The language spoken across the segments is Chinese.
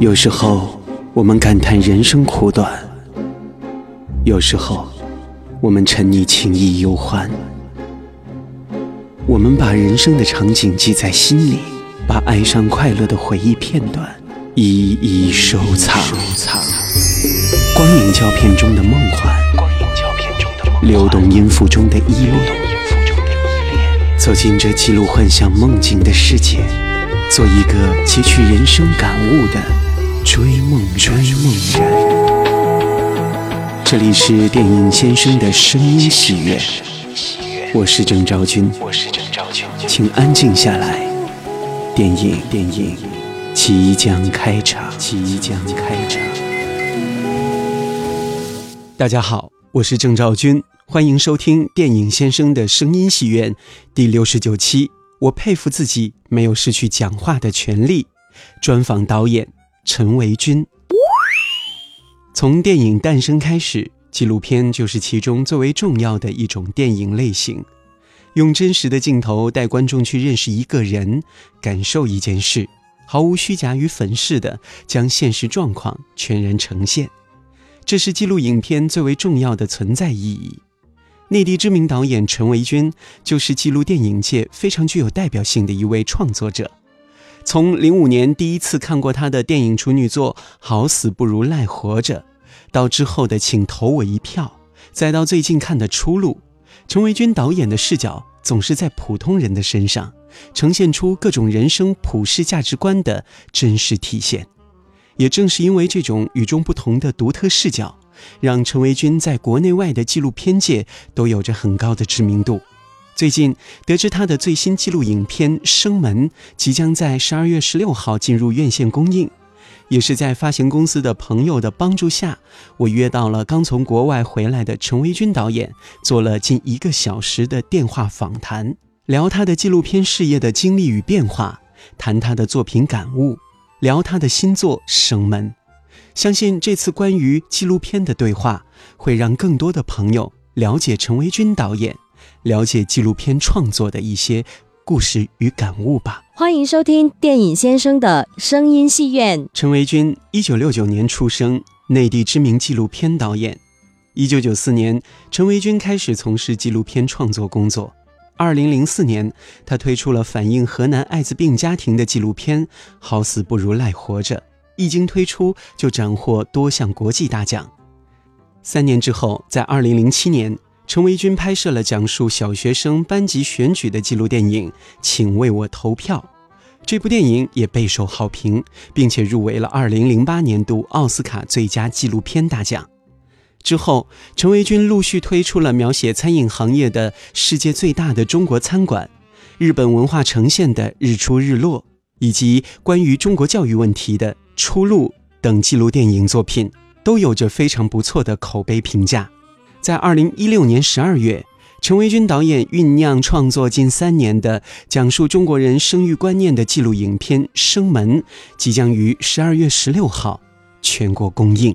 有时候，我们感叹人生苦短；有时候，我们沉溺情谊忧欢。我们把人生的场景记在心里，把哀伤快乐的回忆片段一一收藏。光影胶片中的梦幻，流动音符中的依恋，走进这记录幻想梦境的世界，做一个汲取人生感悟的。追梦追梦人，这里是电影先生的声音喜悦，我是郑昭君，请安静下来，电影电影即将开场，即将开场。大家好，我是郑昭君，欢迎收听电影先生的声音戏院第六十九期。我佩服自己没有失去讲话的权利。专访导演。陈维军。从电影诞生开始，纪录片就是其中最为重要的一种电影类型，用真实的镜头带观众去认识一个人，感受一件事，毫无虚假与粉饰的将现实状况全然呈现，这是记录影片最为重要的存在意义。内地知名导演陈维军就是记录电影界非常具有代表性的一位创作者。从零五年第一次看过他的电影处女作《好死不如赖活着》，到之后的《请投我一票》，再到最近看的《出路》，陈维军导演的视角总是在普通人的身上，呈现出各种人生普世价值观的真实体现。也正是因为这种与众不同的独特视角，让陈维军在国内外的纪录片界都有着很高的知名度。最近得知他的最新纪录影片《生门》即将在十二月十六号进入院线公映，也是在发行公司的朋友的帮助下，我约到了刚从国外回来的陈维军导演，做了近一个小时的电话访谈，聊他的纪录片事业的经历与变化，谈他的作品感悟，聊他的新作《生门》。相信这次关于纪录片的对话，会让更多的朋友了解陈维军导演。了解纪录片创作的一些故事与感悟吧。欢迎收听电影先生的声音戏院。陈维军，一九六九年出生，内地知名纪录片导演。一九九四年，陈维军开始从事纪录片创作工作。二零零四年，他推出了反映河南艾滋病家庭的纪录片《好死不如赖活着》，一经推出就斩获多项国际大奖。三年之后，在二零零七年。陈维军拍摄了讲述小学生班级选举的纪录电影《请为我投票》，这部电影也备受好评，并且入围了2008年度奥斯卡最佳纪录片大奖。之后，陈维军陆续推出了描写餐饮行业的《世界最大的中国餐馆》、日本文化呈现的《日出日落》，以及关于中国教育问题的《出路》等纪录电影作品，都有着非常不错的口碑评价。在二零一六年十二月，陈维军导演酝酿创作近三年的讲述中国人生育观念的纪录影片《生门》即将于十二月十六号全国公映。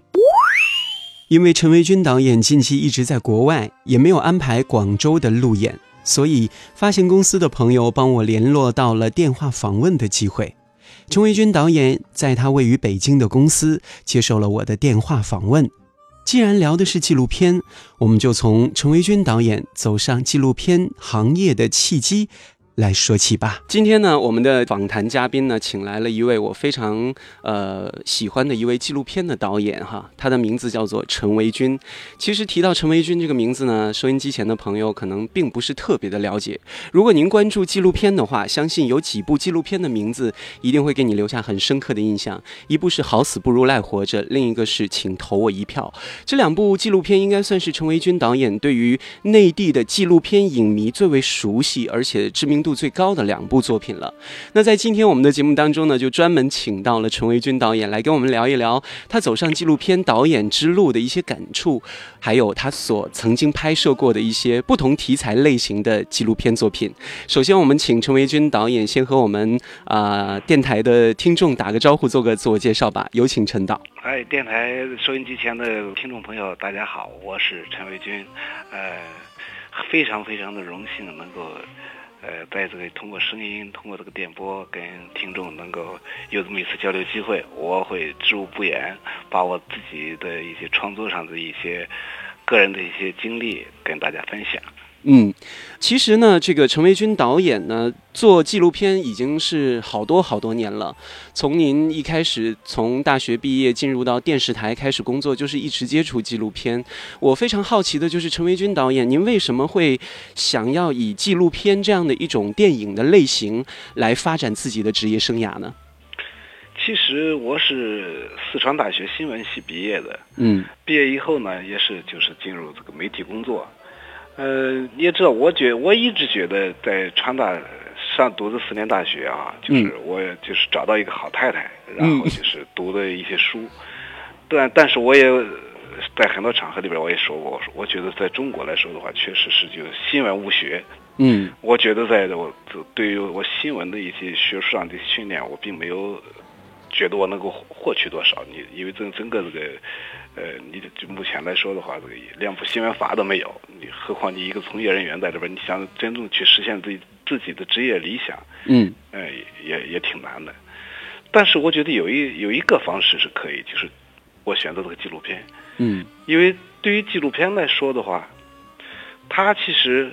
因为陈维军导演近期一直在国外，也没有安排广州的路演，所以发行公司的朋友帮我联络到了电话访问的机会。陈维军导演在他位于北京的公司接受了我的电话访问。既然聊的是纪录片，我们就从陈维军导演走上纪录片行业的契机。来说起吧。今天呢，我们的访谈嘉宾呢，请来了一位我非常呃喜欢的一位纪录片的导演哈，他的名字叫做陈维军。其实提到陈维军这个名字呢，收音机前的朋友可能并不是特别的了解。如果您关注纪录片的话，相信有几部纪录片的名字一定会给你留下很深刻的印象。一部是《好死不如赖活着》，另一个是《请投我一票》。这两部纪录片应该算是陈维军导演对于内地的纪录片影迷最为熟悉而且知名。度最高的两部作品了。那在今天我们的节目当中呢，就专门请到了陈维军导演来跟我们聊一聊他走上纪录片导演之路的一些感触，还有他所曾经拍摄过的一些不同题材类型的纪录片作品。首先，我们请陈维军导演先和我们啊电台的听众打个招呼，做个自我介绍吧。有请陈导。哎，电台收音机前的听众朋友，大家好，我是陈维军，呃，非常非常的荣幸能够。呃，在这个通过声音，通过这个电波，跟听众能够有这么一次交流机会，我会知无不言，把我自己的一些创作上的一些个人的一些经历跟大家分享。嗯，其实呢，这个陈维军导演呢，做纪录片已经是好多好多年了。从您一开始从大学毕业进入到电视台开始工作，就是一直接触纪录片。我非常好奇的就是陈维军导演，您为什么会想要以纪录片这样的一种电影的类型来发展自己的职业生涯呢？其实我是四川大学新闻系毕业的，嗯，毕业以后呢，也是就是进入这个媒体工作。呃，你也知道，我觉我一直觉得在川大上读的四年大学啊，就是我就是找到一个好太太，然后就是读的一些书。但但是我也在很多场合里边我也说过，我说我觉得在中国来说的话，确实是就新闻无学。嗯，我觉得在我对于我新闻的一些学术上的训练，我并没有觉得我能够获取多少。你因为整整个这个。呃，你就目前来说的话，这个连部新闻法都没有，你何况你一个从业人员在这边，你想真正去实现自己自己的职业理想，嗯，呃，也也挺难的。但是我觉得有一有一个方式是可以，就是我选择这个纪录片，嗯，因为对于纪录片来说的话，它其实，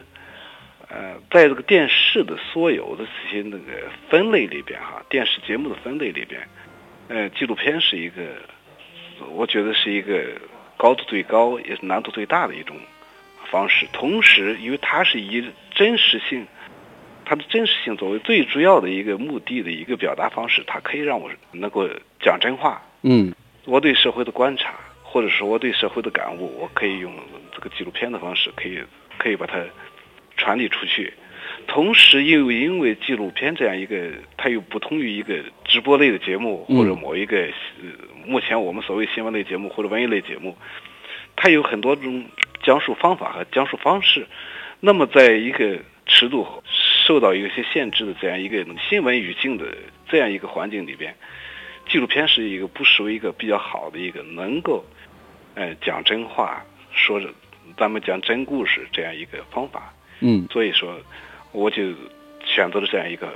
呃，在这个电视的所有的这些那个分类里边哈，电视节目的分类里边，呃，纪录片是一个。我觉得是一个高度最高，也是难度最大的一种方式。同时，因为它是以真实性，它的真实性作为最主要的一个目的的一个表达方式，它可以让我能够讲真话。嗯，我对社会的观察，或者说我对社会的感悟，我可以用这个纪录片的方式，可以可以把它传递出去。同时，又因为纪录片这样一个，它又不同于一个直播类的节目，或者某一个目前我们所谓新闻类节目或者文艺类节目，它有很多种讲述方法和讲述方式。那么，在一个尺度受到有些限制的这样一个新闻语境的这样一个环境里边，纪录片是一个不失为一个比较好的一个能够，呃，讲真话，说着咱们讲真故事这样一个方法。嗯，所以说。我就选择了这样一个，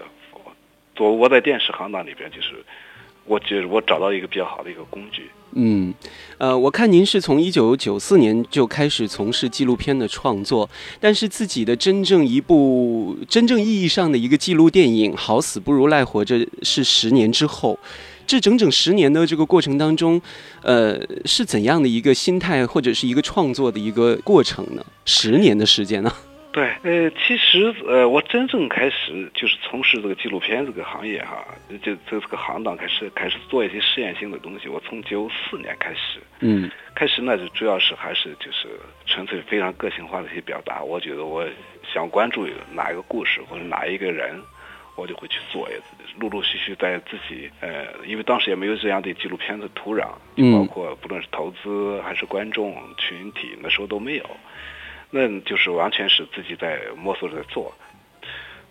我我在电视行当里边，就是我觉得我找到一个比较好的一个工具。嗯，呃，我看您是从一九九四年就开始从事纪录片的创作，但是自己的真正一部真正意义上的一个纪录电影《好死不如赖活着》是十年之后，这整整十年的这个过程当中，呃，是怎样的一个心态或者是一个创作的一个过程呢？十年的时间呢？对，呃，其实，呃，我真正开始就是从事这个纪录片这个行业哈，就这这个行当开始开始做一些试验性的东西。我从九四年开始，嗯，开始呢就主要是还是就是纯粹非常个性化的一些表达。我觉得我想关注哪一个故事或者哪一个人，我就会去做。也陆陆续续在自己，呃，因为当时也没有这样的纪录片的土壤，就包括不论是投资还是观众群体，那时候都没有。那就是完全是自己在摸索着做。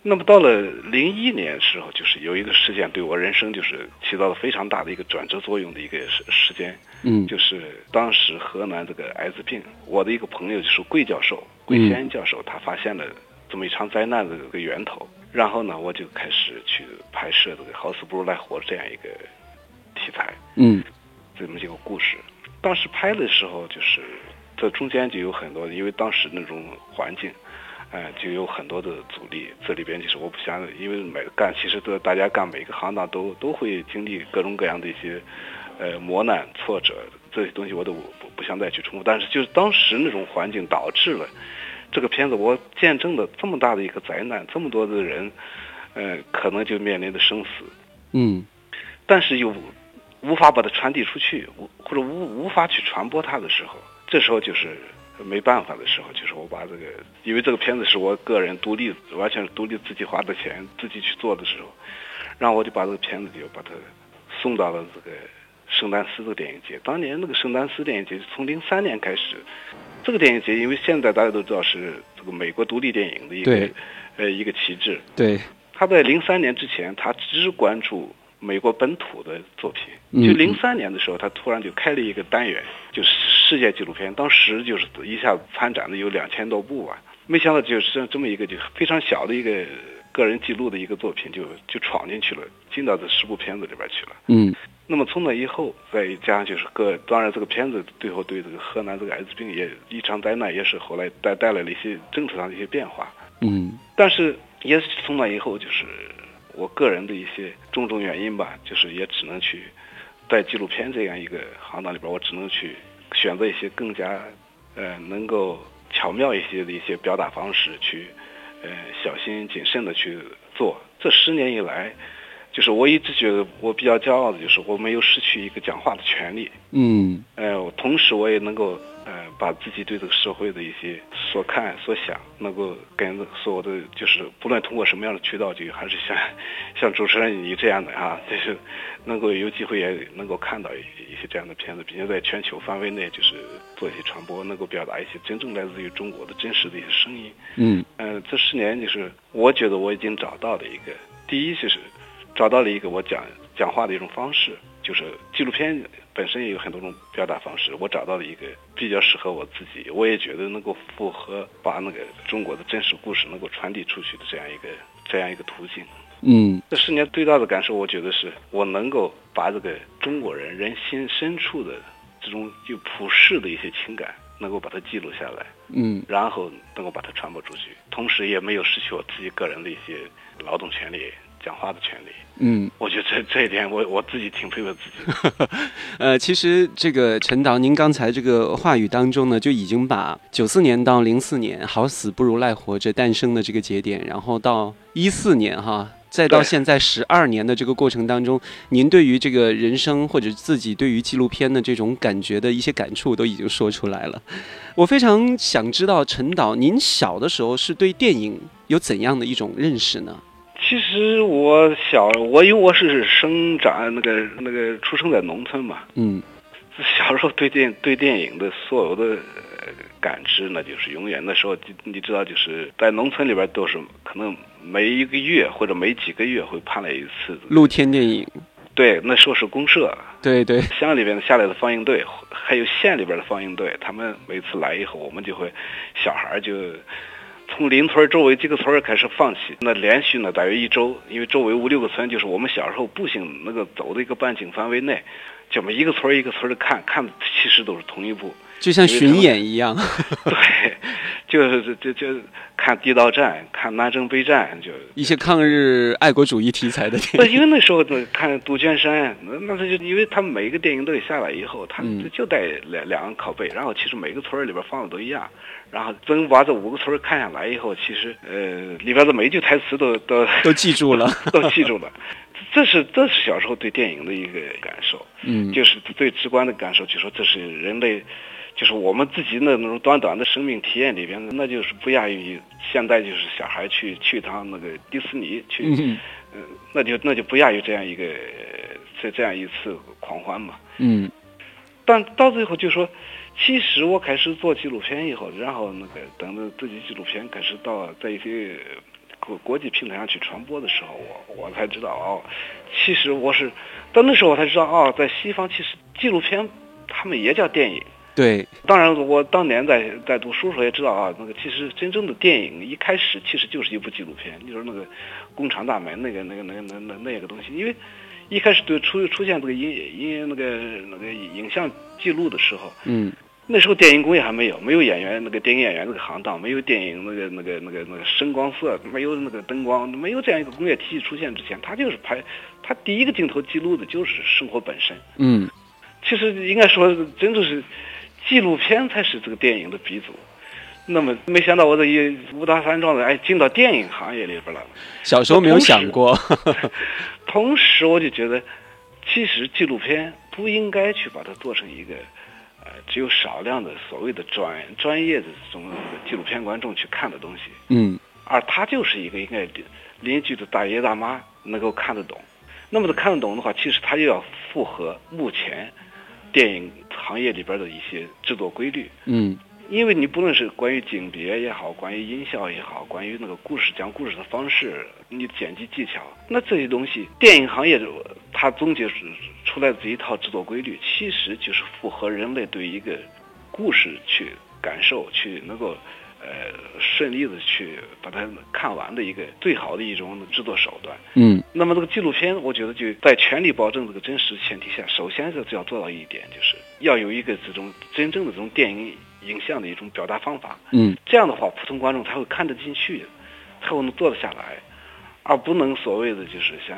那么到了零一年时候，就是有一个事件对我人生就是起到了非常大的一个转折作用的一个时时间。嗯，就是当时河南这个艾滋病，我的一个朋友就是桂教授，桂先教授，他发现了这么一场灾难的这个源头。然后呢，我就开始去拍摄这个“好死不如赖活”这样一个题材。嗯，这么一个故事。当时拍的时候就是。这中间就有很多，因为当时那种环境，哎，就有很多的阻力。这里边就是我不想，因为每干其实都大家干每个行当都都会经历各种各样的一些，呃，磨难、挫折这些东西，我都不不想再去重复。但是就是当时那种环境导致了这个片子，我见证了这么大的一个灾难，这么多的人，呃，可能就面临着生死。嗯，但是又无法把它传递出去，无或者无无法去传播它的时候。这时候就是没办法的时候，就是我把这个，因为这个片子是我个人独立，完全是独立自己花的钱自己去做的时候，然后我就把这个片子就把它送到了这个圣丹斯这个电影节。当年那个圣丹斯电影节是从零三年开始，这个电影节因为现在大家都知道是这个美国独立电影的一个呃一个旗帜，对，他在零三年之前他只关注。美国本土的作品，就零三年的时候，他突然就开了一个单元，就是世界纪录片。当时就是一下子参展的有两千多部吧。没想到就是这么一个就非常小的一个个人记录的一个作品，就就闯进去了，进到这十部片子里边去了。嗯那么从那以后，再加上就是个，当然这个片子最后对这个河南这个艾滋病也一场灾难，也是后来带带来了一些政策上的一些变化。嗯但是也是从那以后，就是我个人的一些种种原因吧，就是也只能去在纪录片这样一个行当里边，我只能去选择一些更加呃能够巧妙一些的一些表达方式，去呃小心谨慎的去做。这十年以来，就是我一直觉得我比较骄傲的就是我没有失去一个讲话的权利。嗯呃，同时我也能够呃把自己对这个社会的一些所看所想，能够跟所有的就是不论通过什么样的渠道，就还是像像主持人你这样的啊，就是能够有机会也能够看到一一些这样的片子，并且在全球范围内就是做一些传播，能够表达一些真正来自于中国的真实的一些声音。嗯呃、这十年就是我觉得我已经找到了一个，第一就是找到了一个我讲讲话的一种方式，就是纪录片本身也有很多种表达方式，我找到了一个比较适合我自己，我也觉得能够符合把那个中国的真实故事能够传递出去的这样一个这样一个途径。嗯这十年最大的感受，我觉得是我能够把这个中国人人心深处的这种就普世的一些情感，能够把它记录下来。嗯然后能够把它传播出去，同时也没有失去我自己个人的一些劳动权利、讲话的权利。嗯。我觉得这这一点我，我自己挺佩服自己的。呃，其实这个陈导，您刚才这个话语当中呢，就已经把九四年到零四年“好死不如赖活着”诞生的这个节点，然后到一四年哈，再到现在十二年的这个过程当中，您对于这个人生或者自己对于纪录片的这种感觉的一些感触都已经说出来了。我非常想知道，陈导，您小的时候是对电影有怎样的一种认识呢？其实我小，我因为我是生长那个那个出生在农村嘛，嗯。小时候对电对电影的所有的呃感知，那就是永远那时候你你知道，就是在农村里边都是可能每一个月或者每几个月会拍来一次。露天电影，对，那时候是公社，对对，乡里边下来的放映队，还有县里边的放映队，他们每次来以后，我们就会小孩就从邻村周围几个村开始放起，那连续呢大约一周，因为周围五六个村，就是我们小时候步行那个走的一个半径范围内，就每一个村一个村的看，看的其实都是同一部，就像巡演一样。对，就是就就看地道战，看南征北战，就一些抗日爱国主义题材的电那影。因为那时候看杜鹃山，那那他就因为他们每一个电影都得下来以后，他就带两两个拷贝，然后其实每个村儿里边放的都一样，然后真把这五个村儿看下来以后，其实呃里边的每一句台词都都 都记住了。都记住了，这是这是小时候对电影的一个感受，嗯，就是最直观的感受，就说这是人类。就是我们自己的那种短短的生命体验里边，那就是不亚于现在就是小孩去去一趟那个迪士尼去，嗯嗯，那就那就不亚于这样一个呃这这样一次狂欢嘛。嗯但到最后就说，其实我开始做纪录片以后，然后那个等着自己纪录片开始到在一些国国际平台上去传播的时候，我我才知道哦，其实我是到那时候我才知道哦，在西方其实纪录片他们也叫电影。对，当然，我当年在在读书时候也知道啊，那个其实真正的电影一开始其实就是一部纪录片。你说那个《工厂大门》那个那个那个那那那个东西，因为一开始对出出现这个影影那个那个影像记录的时候，嗯那时候电影工业还没有，没有演员那个电影演员这个行当，没有电影那个那个那个那个声光色，没有那个灯光，没有这样一个工业体系出现之前，他就是拍，他第一个镜头记录的就是生活本身。嗯其实应该说，真的是纪录片才是这个电影的鼻祖。那么没想到我这一五大三壮的，哎，进到电影行业里边了。小时候没有想过。同时，我就觉得，其实纪录片不应该去把它做成一个，呃，只有少量的所谓的专专业的这种纪录片观众去看的东西，嗯而他就是一个应该邻居的大爷大妈能够看得懂。那么，他看得懂的话，其实他又要符合目前电影行业里边的一些制作规律。嗯因为你不论是关于景别也好，关于音效也好，关于那个故事讲故事的方式，你的剪辑技巧，那这些东西，电影行业它总结出来的这一套制作规律，其实就是符合人类对一个故事去感受、去能够呃顺利的去把它看完的一个最好的一种制作手段。嗯那么这个纪录片，我觉得就在全力保证这个真实前提下，首先是要做到一点，就是要有一个这种真正的这种电影影像的一种表达方法。嗯。这样的话，普通观众才会看得进去，才会能坐得下来，而不能所谓的就是像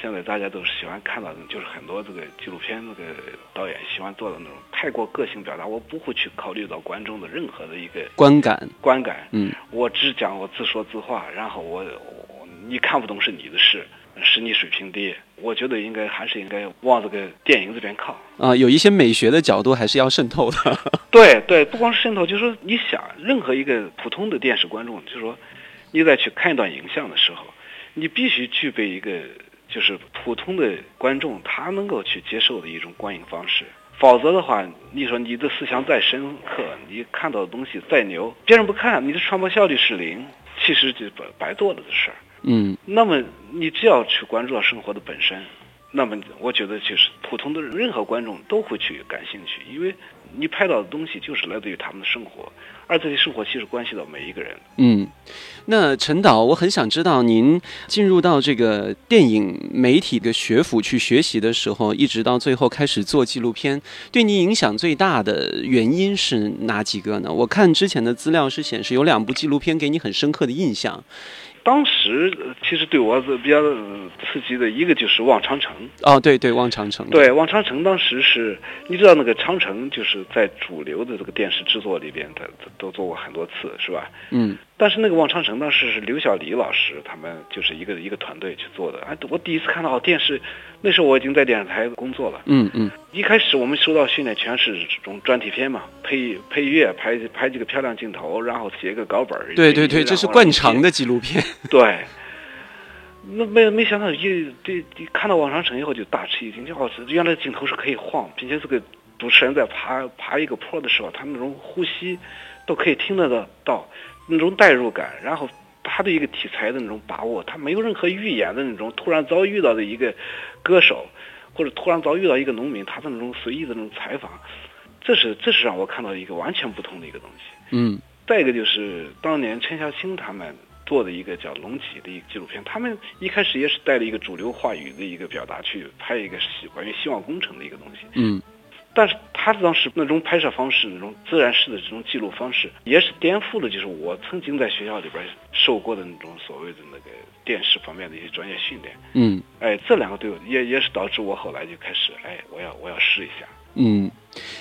现在大家都是喜欢看到的，就是很多这个纪录片那个导演喜欢做的那种太过个性表达，我不会去考虑到观众的任何的一个观感，观感，嗯。我只讲我自说自话，然后我我你看不懂是你的事，是你水平低。我觉得应该还是应该往这个电影这边靠。啊，有一些美学的角度还是要渗透的。对对，不光是渗透，就是说你想，任何一个普通的电视观众，就是说你在去看一段影像的时候，你必须具备一个就是普通的观众他能够去接受的一种观影方式。否则的话，你说你的思想再深刻，你看到的东西再牛，别人不看，你的传播效率是零，其实就白白做了的事儿。嗯那么你只要去关注到生活的本身，那么我觉得就是普通的任何观众都会去感兴趣，因为你拍到的东西就是来自于他们的生活，而这些生活其实关系到每一个人。嗯，那陈导，我很想知道您进入到这个电影媒体的学府去学习的时候，一直到最后开始做纪录片，对您影响最大的原因是哪几个呢？我看之前的资料是显示有两部纪录片给你很深刻的印象。当时呃其实对我是比较呃刺激的一个就是《望长城》。哦，对对，望长城。对，《望长城》当时是，你知道那个长城就是在主流的这个电视制作里边，它它都做过很多次，是吧？嗯但是那个《望长城》当时是刘晓黎老师他们就是一个一个团队去做的。哎，我第一次看到电视，那时候我已经在电视台工作了。嗯嗯一开始我们收到训练全是这种专题片嘛，配配乐，拍拍几个漂亮镜头，然后写个稿本。对对对，这是惯常的。纪录片。对。那没没想到一这一看到《王长城》以后就大吃一惊，就哦，原来镜头是可以晃，并且这个主持人在爬爬一个坡的时候，他那种呼吸都可以听得到到那种代入感，然后他的一个题材的那种把握，他没有任何预演的那种突然遭遇到的一个歌手，或者突然遭遇到一个农民，他的那种随意的那种采访，这是这是让我看到一个完全不同的一个东西。嗯。再一个就是当年陈小青他们做的一个叫《龙脊》的一个纪录片，他们一开始也是带了一个主流话语的一个表达去拍一个希关于希望工程的一个东西，嗯。但是他当时那种拍摄方式，那种自然式的这种记录方式，也是颠覆了就是我曾经在学校里边受过的那种所谓的那个电视方面的一些专业训练。嗯哎，这两个对我也也是导致我后来就开始，哎，我要我要试一下。嗯。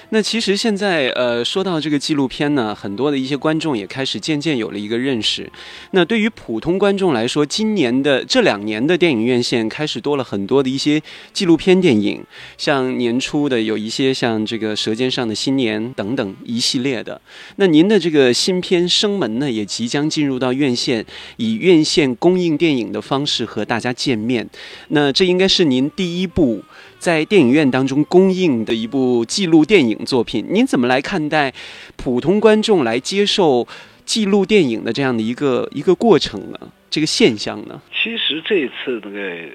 那其实现在，呃，说到这个纪录片呢，很多的一些观众也开始渐渐有了一个认识。那对于普通观众来说，今年的这两年的电影院线开始多了很多的一些纪录片电影，像年初的有一些像这个《舌尖上的新年》等等一系列的。那您的这个新片《生门》呢，也即将进入到院线，以院线公映电影的方式和大家见面。那这应该是您第一部。在电影院当中公映的一部纪录电影作品，您怎么来看待普通观众来接受纪录电影的这样的一个一个过程呢？这个现象呢？其实这一次那个呃《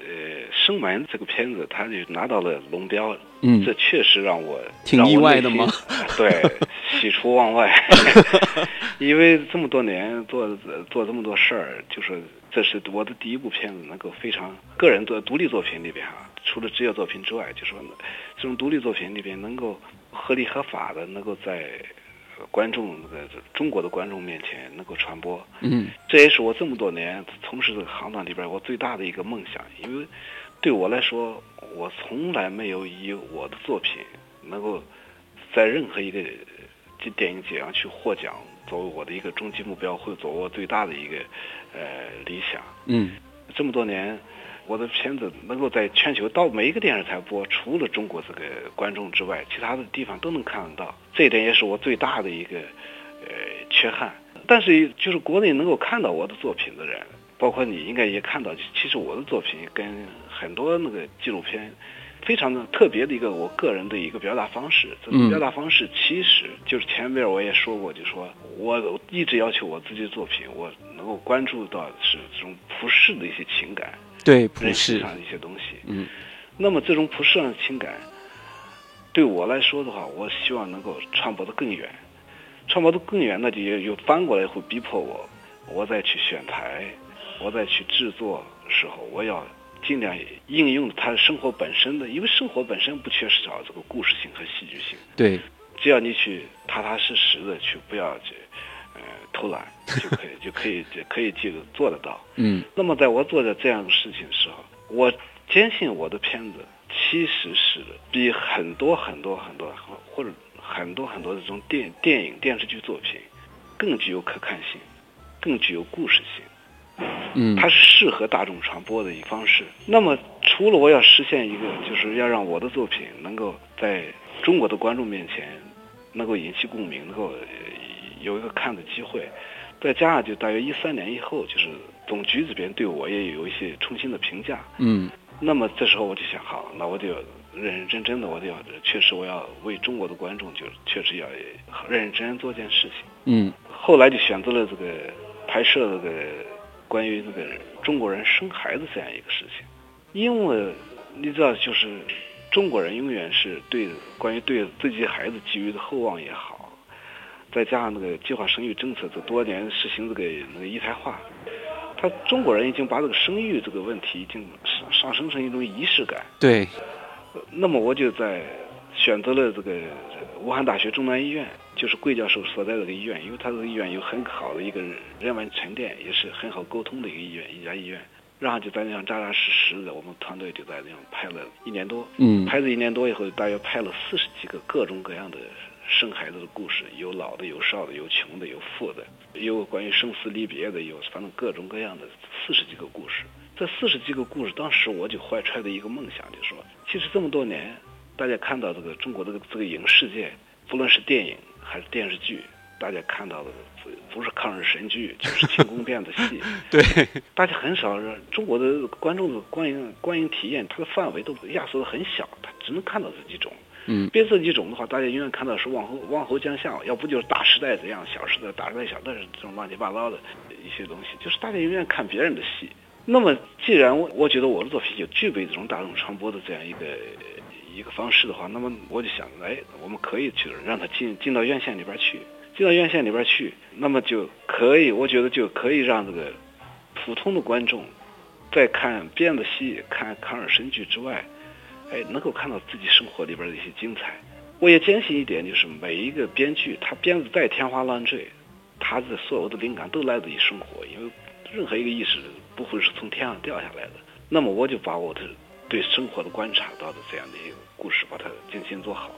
生门》这个片子，他就拿到了龙标，嗯这确实让我挺意外的吗？对，喜出望外，因为这么多年做做这么多事儿，就是这是我的第一部片子，能够非常个人的独立作品里边哈，除了职业作品之外，就说这种独立作品里边能够合理合法的能够在观众那个中国的观众面前能够传播，嗯。这也是我这么多年从事这个行当里边我最大的一个梦想，因为对我来说，我从来没有以我的作品能够在任何一个电影节上去获奖作为我的一个终极目标，或者作为我最大的一个呃理想。嗯。这么多年，我的片子能够在全球到每一个电视台播，除了中国这个观众之外，其他的地方都能看得到。这一点也是我最大的一个呃缺憾。但是就是国内能够看到我的作品的人，包括你应该也看到，其实我的作品跟很多那个纪录片。非常的特别的一个我个人的一个表达方式，这种表达方式其实就是前面我也说过，就说我一直要求我自己的作品，我能够关注到是这种普世的一些情感，对，普人性世，上的一些东西。嗯那么这种普世上的情感，对我来说的话，我希望能够传播的更远。传播的更远，那就又反过来会逼迫我，我再去选台，我再去制作时候，我要尽量应用他生活本身的，因为生活本身不缺少这个故事性和戏剧性。对，只要你去踏踏实实的去，不要去呃偷懒，就可以就可以就可以这个做得到。嗯那么在我做的这样的事情的时候，我坚信我的片子其实是比很多很多很多或者很多很多这种电电影电视剧作品更具有可看性，更具有故事性。嗯它是适合大众传播的一方式。那么，除了我要实现一个，就是要让我的作品能够在中国的观众面前能够引起共鸣，能够呃有一个看的机会，再加上就大约一三年以后，就是总局这边对我也有一些重新的评价。嗯那么这时候我就想，好，那我就认认真真的，我就要确实我要为中国的观众，就确实要认认真真做件事情。嗯后来就选择了这个拍摄这个关于这个中国人生孩子这样一个事情，因为你知道，就是中国人永远是对关于对自己孩子寄予的厚望也好，再加上那个计划生育政策这多年实行这个那个一胎化，他中国人已经把这个生育这个问题已经上上升成一种仪式感。对，那么我就在选择了这个武汉大学中南医院，就是桂教授所在的这个医院，因为他这个医院有很好的一个人文沉淀，也是很好沟通的一个医院，一家医院。然后就在那样扎扎实实的，我们团队就在那样拍了一年多。嗯拍了一年多以后，大约拍了四十几个各种各样的生孩子的故事，有老的，有少的，有穷的，有富的，有关于生死离别的，有反正各种各样的四十几个故事。这四十几个故事，当时我就怀揣着一个梦想，就说，其实这么多年，大家看到这个中国这个这个影视界，不论是电影还是电视剧，大家看到的不不是抗日神剧，就是轻宫变的戏。对，大家很少让中国的观众的观影观影体验，它的范围都压缩的很小，他只能看到这几种。嗯别这几种的话，大家永远看到是王侯王侯将相，要不就是大时代这样，小时代大时代小，但是这种乱七八糟的一些东西，就是大家永远看别人的戏。那么，既然我我觉得我的作品就具备这种大众传播的这样一个一个方式的话，那么我就想，哎，我们可以去让它进进到院线里边去，进到院线里边去，那么就可以，我觉得就可以让这个普通的观众在看编的戏、看抗日神剧之外，哎，能够看到自己生活里边的一些精彩。我也坚信一点，就是每一个编剧他编的再天花乱坠，他的所有的灵感都来自于生活，因为任何一个意识不会是从天上掉下来的。那么我就把我的对生活的观察到的这样的一个故事，把它精心做好。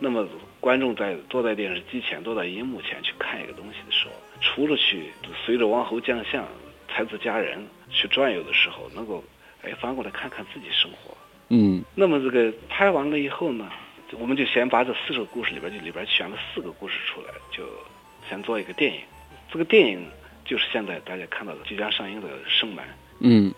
那么观众在坐在电视机前、坐在荧幕前去看一个东西的时候，除了去随着王侯将相、才子佳人去转悠的时候，能够哎反过来看看自己生活。嗯那么这个拍完了以后呢，我们就先把这四十个故事里边就里边选了四个故事出来，就先做一个电影。这个电影就是现在大家看到的即将上映的《生门》。嗯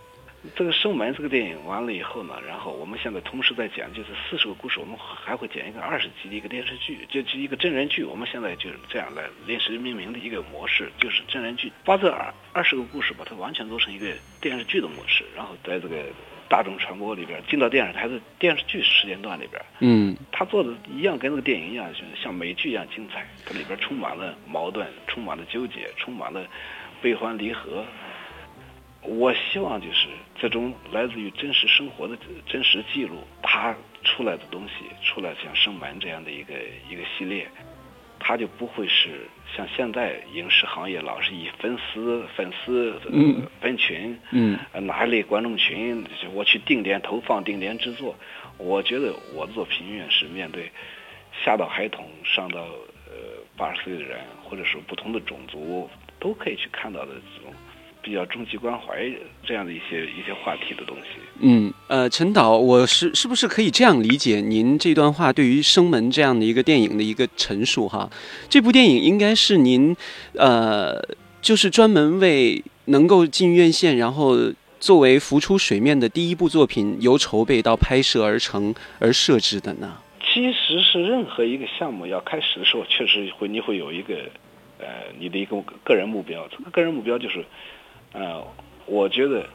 这个《生门》这个电影完了以后呢，然后我们现在同时在讲，就是四十个故事，我们还会剪一个二十集的一个电视剧，就就一个真人剧。我们现在就是这样来临时命名的一个模式，就是真人剧，把这二二十个故事把它完全做成一个电视剧的模式，然后在这个大众传播里边进到电视台的电视剧时间段里边，嗯他做的一样跟那个电影一样，就是像美剧一样精彩。它里边充满了矛盾，充满了纠结，充满了悲欢离合。我希望就是这种来自于真实生活的真实记录，它出来的东西，出来像《生门》这样的一个一个系列，它就不会是像现在影视行业老是以粉丝、粉丝、呃嗯分群，嗯呃哪一类观众群，我去定点投放、定点制作。我觉得我的作品永远是面对下到孩童、上到呃八十岁的人，或者说不同的种族，都可以去看到的这种比较终极关怀这样的一些一些话题的东西。嗯，呃，陈导，我是是不是可以这样理解您这段话对于《生门》这样的一个电影的一个陈述哈？这部电影应该是您，呃，就是专门为能够进院线，然后作为浮出水面的第一部作品，由筹备到拍摄而成而设置的呢？其实是任何一个项目要开始的时候，确实会你会有一个呃你的一个个人目标。这个个人目标就是，呃，我觉得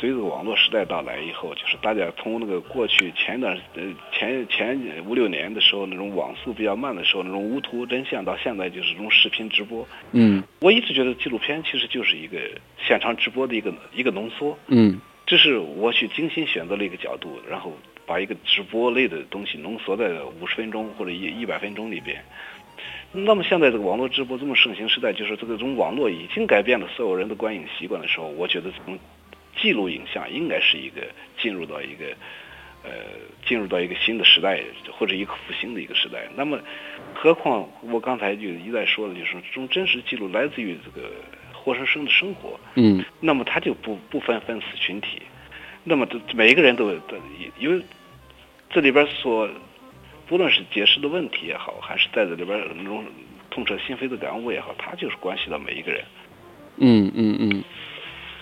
随着网络时代到来以后，就是大家从那个过去前段呃前前五六年的时候那种网速比较慢的时候那种无图真相，到现在就是这种视频直播。嗯我一直觉得纪录片其实就是一个现场直播的一个一个浓缩，嗯这是我去精心选择了一个角度，然后把一个直播类的东西浓缩在五十分钟或者一一百分钟里边。那么现在这个网络直播这么盛行时代，就是这个种网络已经改变了所有人的观影习惯的时候，我觉得这种记录影像应该是一个进入到一个呃进入到一个新的时代或者一个复兴的一个时代。那么，何况我刚才就一再说了，就是这种真实记录来自于这个活生生的生活，嗯那么它就不不分分死群体，那么这每一个人都都因为这里边所不论是解释的问题也好，还是在这里边那种痛彻心扉的感悟也好，它就是关系到每一个人。嗯嗯嗯。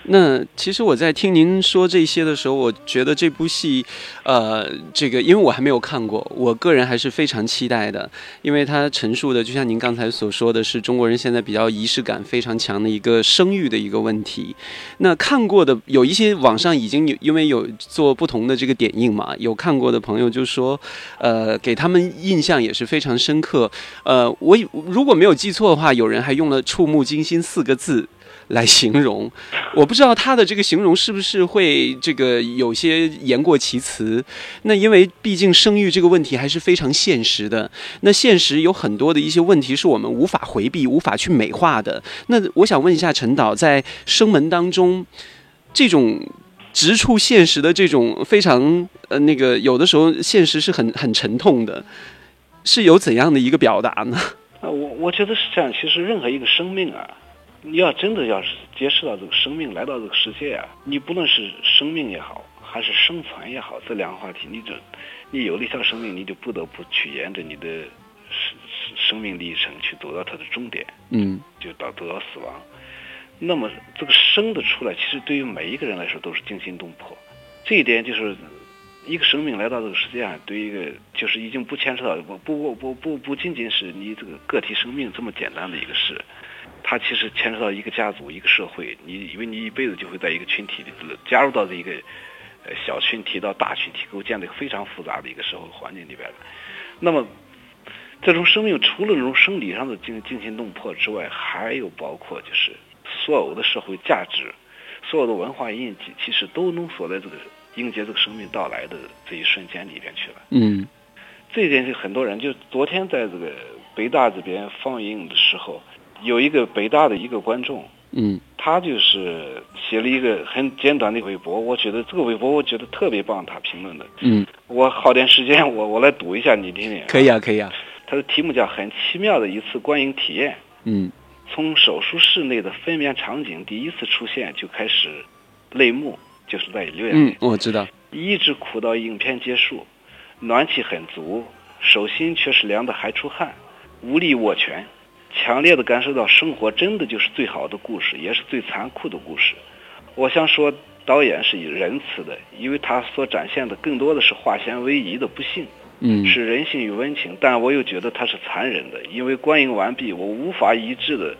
那其实我在听您说这些的时候，我觉得这部戏，呃，这个因为我还没有看过，我个人还是非常期待的，因为它陈述的就像您刚才所说的是中国人现在比较仪式感非常强的一个生育的一个问题。那看过的有一些网上已经有，因为有做不同的这个点映嘛，有看过的朋友就说，呃，给他们印象也是非常深刻。呃，我如果没有记错的话，有人还用了“触目惊心”四个字。来形容，我不知道他的这个形容是不是会这个有些言过其词。那因为毕竟生育这个问题还是非常现实的，那现实有很多的一些问题是我们无法回避、无法去美化的。那我想问一下陈导，在生门当中，这种直触现实的这种非常呃那个，有的时候现实是很很沉痛的，是有怎样的一个表达呢？啊，我我觉得是这样。其实任何一个生命啊。你要真的要是接触到这个生命来到这个世界啊，你不论是生命也好，还是生存也好，这两个话题，你就你有了一条生命，你就不得不去沿着你的生生命历程去走到它的终点，嗯，就到走到死亡。那么这个生的出来，其实对于每一个人来说都是惊心动魄。这一点就是一个生命来到这个世界上，对于一个就是已经不牵扯到不不不不不仅仅是你这个个体生命这么简单的一个事。它其实牵扯到一个家族、一个社会，你因为你一辈子就会在一个群体里加入到这一个呃小群体到大群体，构建的一个非常复杂的一个社会环境里边那么，这种生命除了这种生理上的惊惊心动魄之外，还有包括就是所有的社会价值、所有的文化印记，其实都能锁在这个迎接这个生命到来的这一瞬间里边去了。嗯，这一点是很多人就昨天在这个北大这边放映的时候。有一个北大的一个观众，嗯，他就是写了一个很简短的微博，我觉得这个微博我觉得特别棒，他评论的，嗯，我耗点时间，我我来读一下，你听听。可以啊，可以啊。他的题目叫《很奇妙的一次观影体验》，嗯，从手术室内的分娩场景第一次出现就开始泪目，就是在流眼泪，嗯，我知道，一直哭到影片结束，暖气很足，手心却是凉的还出汗，无力握拳。强烈的感受到生活真的就是最好的故事，也是最残酷的故事。我想说，导演是以仁慈的，因为他所展现的更多的是化险为夷的不幸，嗯，是人性与温情。但我又觉得他是残忍的，因为观影完毕，我无法一致的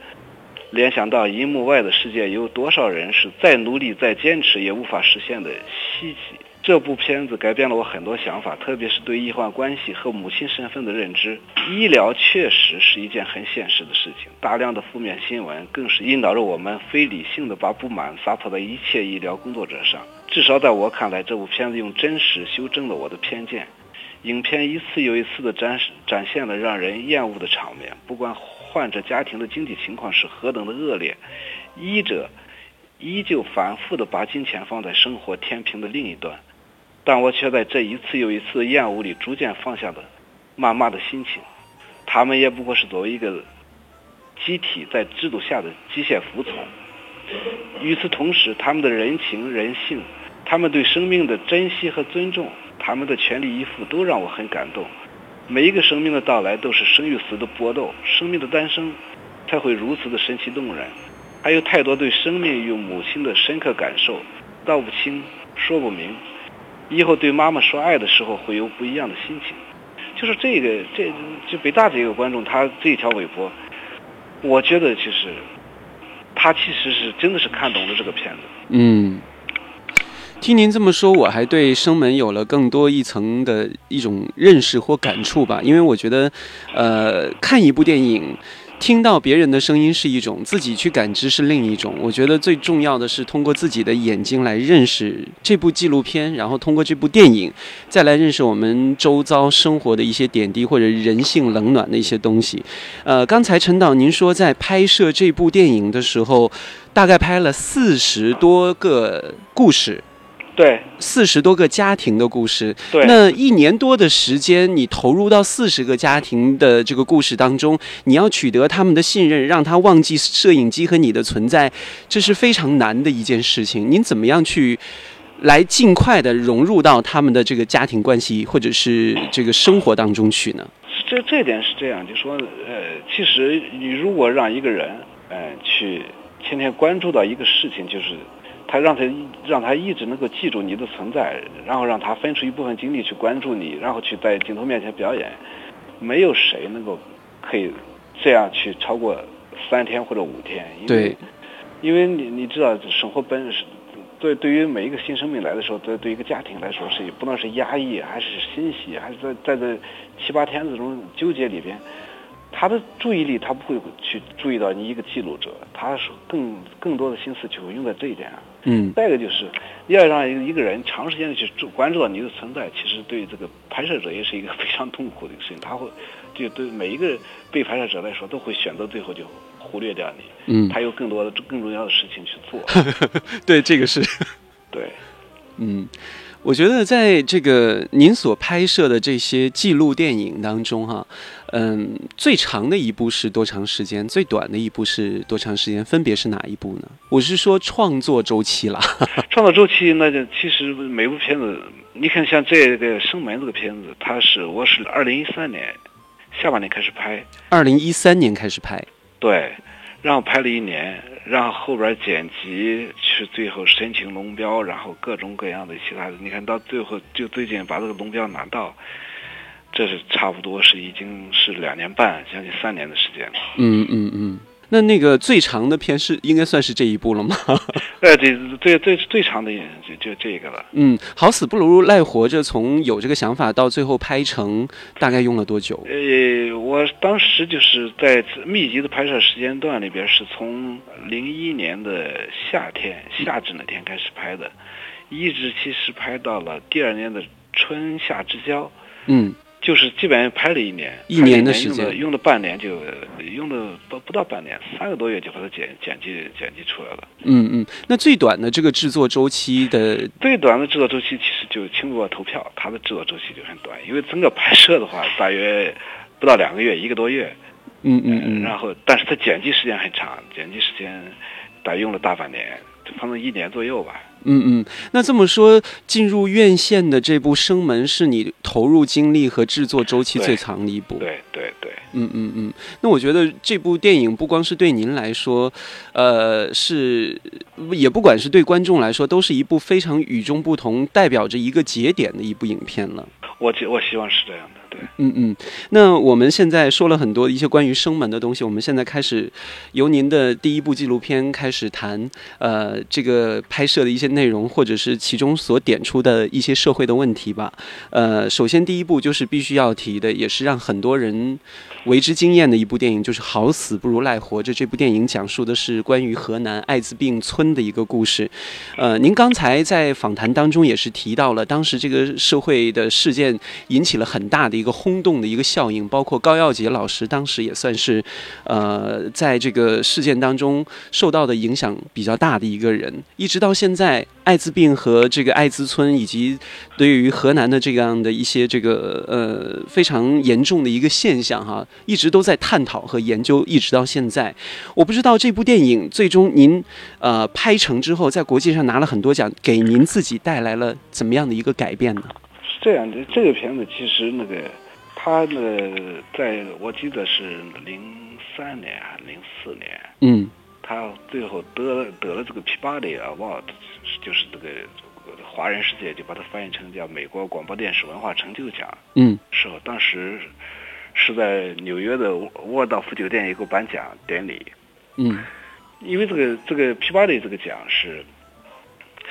联想到银幕外的世界有多少人是再努力再坚持也无法实现的希冀。这部片子改变了我很多想法，特别是对医患关系和母亲身份的认知。医疗确实是一件很现实的事情，大量的负面新闻更是引导着我们非理性的把不满撒泼在一切医疗工作者上。至少在我看来，这部片子用真实修正了我的偏见。影片一次又一次地展示展现了让人厌恶的场面，不管患者家庭的经济情况是何等的恶劣，医者依旧反复地把金钱放在生活天平的另一端。但我却在这一次又一次的厌恶里逐渐放下了谩骂的心情。他们也不过是作为一个集体在制度下的机械服从。与此同时，他们的人情人性，他们对生命的珍惜和尊重，他们的全力以赴，都让我很感动。每一个生命的到来都是生与死的搏斗，生命的诞生才会如此的神奇动人。还有太多对生命与母亲的深刻感受，道不清，说不明。以后对妈妈说爱的时候，会有不一样的心情。就是这个，这就北大的一个观众，他这一条微博，我觉得其实他其实是真的是看懂了这个片子。嗯，听您这么说，我还对生门有了更多一层的一种认识或感触吧。因为我觉得，呃，看一部电影。听到别人的声音是一种，自己去感知是另一种。我觉得最重要的是通过自己的眼睛来认识这部纪录片，然后通过这部电影再来认识我们周遭生活的一些点滴或者人性冷暖的一些东西。呃，刚才陈导您说在拍摄这部电影的时候，大概拍了四十多个故事。对，四十多个家庭的故事。对，那一年多的时间，你投入到四十个家庭的这个故事当中，你要取得他们的信任，让他忘记摄影机和你的存在，这是非常难的一件事情。您怎么样去来尽快的融入到他们的这个家庭关系或者是这个生活当中去呢？这这点是这样，就说呃，其实你如果让一个人呃去天天关注到一个事情，就是。他让他让他一直能够记住你的存在，然后让他分出一部分精力去关注你，然后去在镜头面前表演。没有谁能够可以这样去超过三天或者五天。因为，因为你你知道，生活本是对对于每一个新生命来的时候，对对一个家庭来说是不能是压抑，还是欣喜，还是在在这七八天这种纠结里边。他的注意力，他不会去注意到你一个记录者，他是更更多的心思就会用在这一点上。嗯。再一个就是，要让一个一个人长时间的去注关注到你的存在，其实对这个拍摄者也是一个非常痛苦的一个事情。他会就对每一个被拍摄者来说，都会选择最后就忽略掉你。嗯。他有更多的更重要的事情去做。对，这个是。对。嗯。我觉得在这个您所拍摄的这些记录电影当中，哈，嗯，最长的一部是多长时间？最短的一部是多长时间？分别是哪一部呢？我是说创作周期了。创作周期，那就其实每部片子，你看像这个《生门》这个片子，它是我是二零一三年下半年开始拍，二零一三年开始拍，对。然后拍了一年，然后后边剪辑，去最后申请龙标，然后各种各样的其他的，你看到最后就最近把这个龙标拿到，这是差不多是已经是两年半，将近三年的时间了。嗯嗯嗯。那那个最长的片是应该算是这一部了吗？呃，这最最最长的就就这个了。嗯，好死不如赖活着，从有这个想法到最后拍成，大概用了多久？呃，我当时就是在密集的拍摄时间段里边，是从零一年的夏天夏至那天开始拍的，一直其实拍到了第二年的春夏之交。嗯。就是基本上拍了一年，一年的时间，用了半年就用了不不到半年，三个多月就把它剪剪辑剪辑出来了。嗯嗯，那最短的这个制作周期的最短的制作周期其实就《青蛙投票》，它的制作周期就很短，因为整个拍摄的话大约不到两个月，一个多月。嗯嗯嗯。然后，但是它剪辑时间很长，剪辑时间大约用了大半年，就反正一年左右吧。嗯嗯，那这么说，进入院线的这部《生门》是你投入精力和制作周期最长的一部。对对对，嗯嗯嗯。那我觉得这部电影不光是对您来说，呃，是也不管是对观众来说，都是一部非常与众不同、代表着一个节点的一部影片了。我我希望是这样的。嗯嗯，那我们现在说了很多一些关于生门的东西，我们现在开始由您的第一部纪录片开始谈，呃，这个拍摄的一些内容，或者是其中所点出的一些社会的问题吧。呃，首先第一部就是必须要提的，也是让很多人为之惊艳的一部电影，就是《好死不如赖活着》。这部电影讲述的是关于河南艾滋病村的一个故事。呃，您刚才在访谈当中也是提到了，当时这个社会的事件引起了很大的。一个轰动的一个效应，包括高耀杰老师当时也算是，呃，在这个事件当中受到的影响比较大的一个人。一直到现在，艾滋病和这个艾滋村，以及对于河南的这样的一些这个呃非常严重的一个现象哈，一直都在探讨和研究，一直到现在。我不知道这部电影最终您呃拍成之后，在国际上拿了很多奖，给您自己带来了怎么样的一个改变呢？这样的这个片子其实那个，他呢，在我记得是零三年还是零四年，嗯，他最后得了得了这个 Peabody Award，就是这个华人世界就把它翻译成叫美国广播电视文化成就奖，嗯，是当时是在纽约的沃尔道夫酒店一个颁奖典礼，嗯，因为这个这个 Peabody 这个奖是。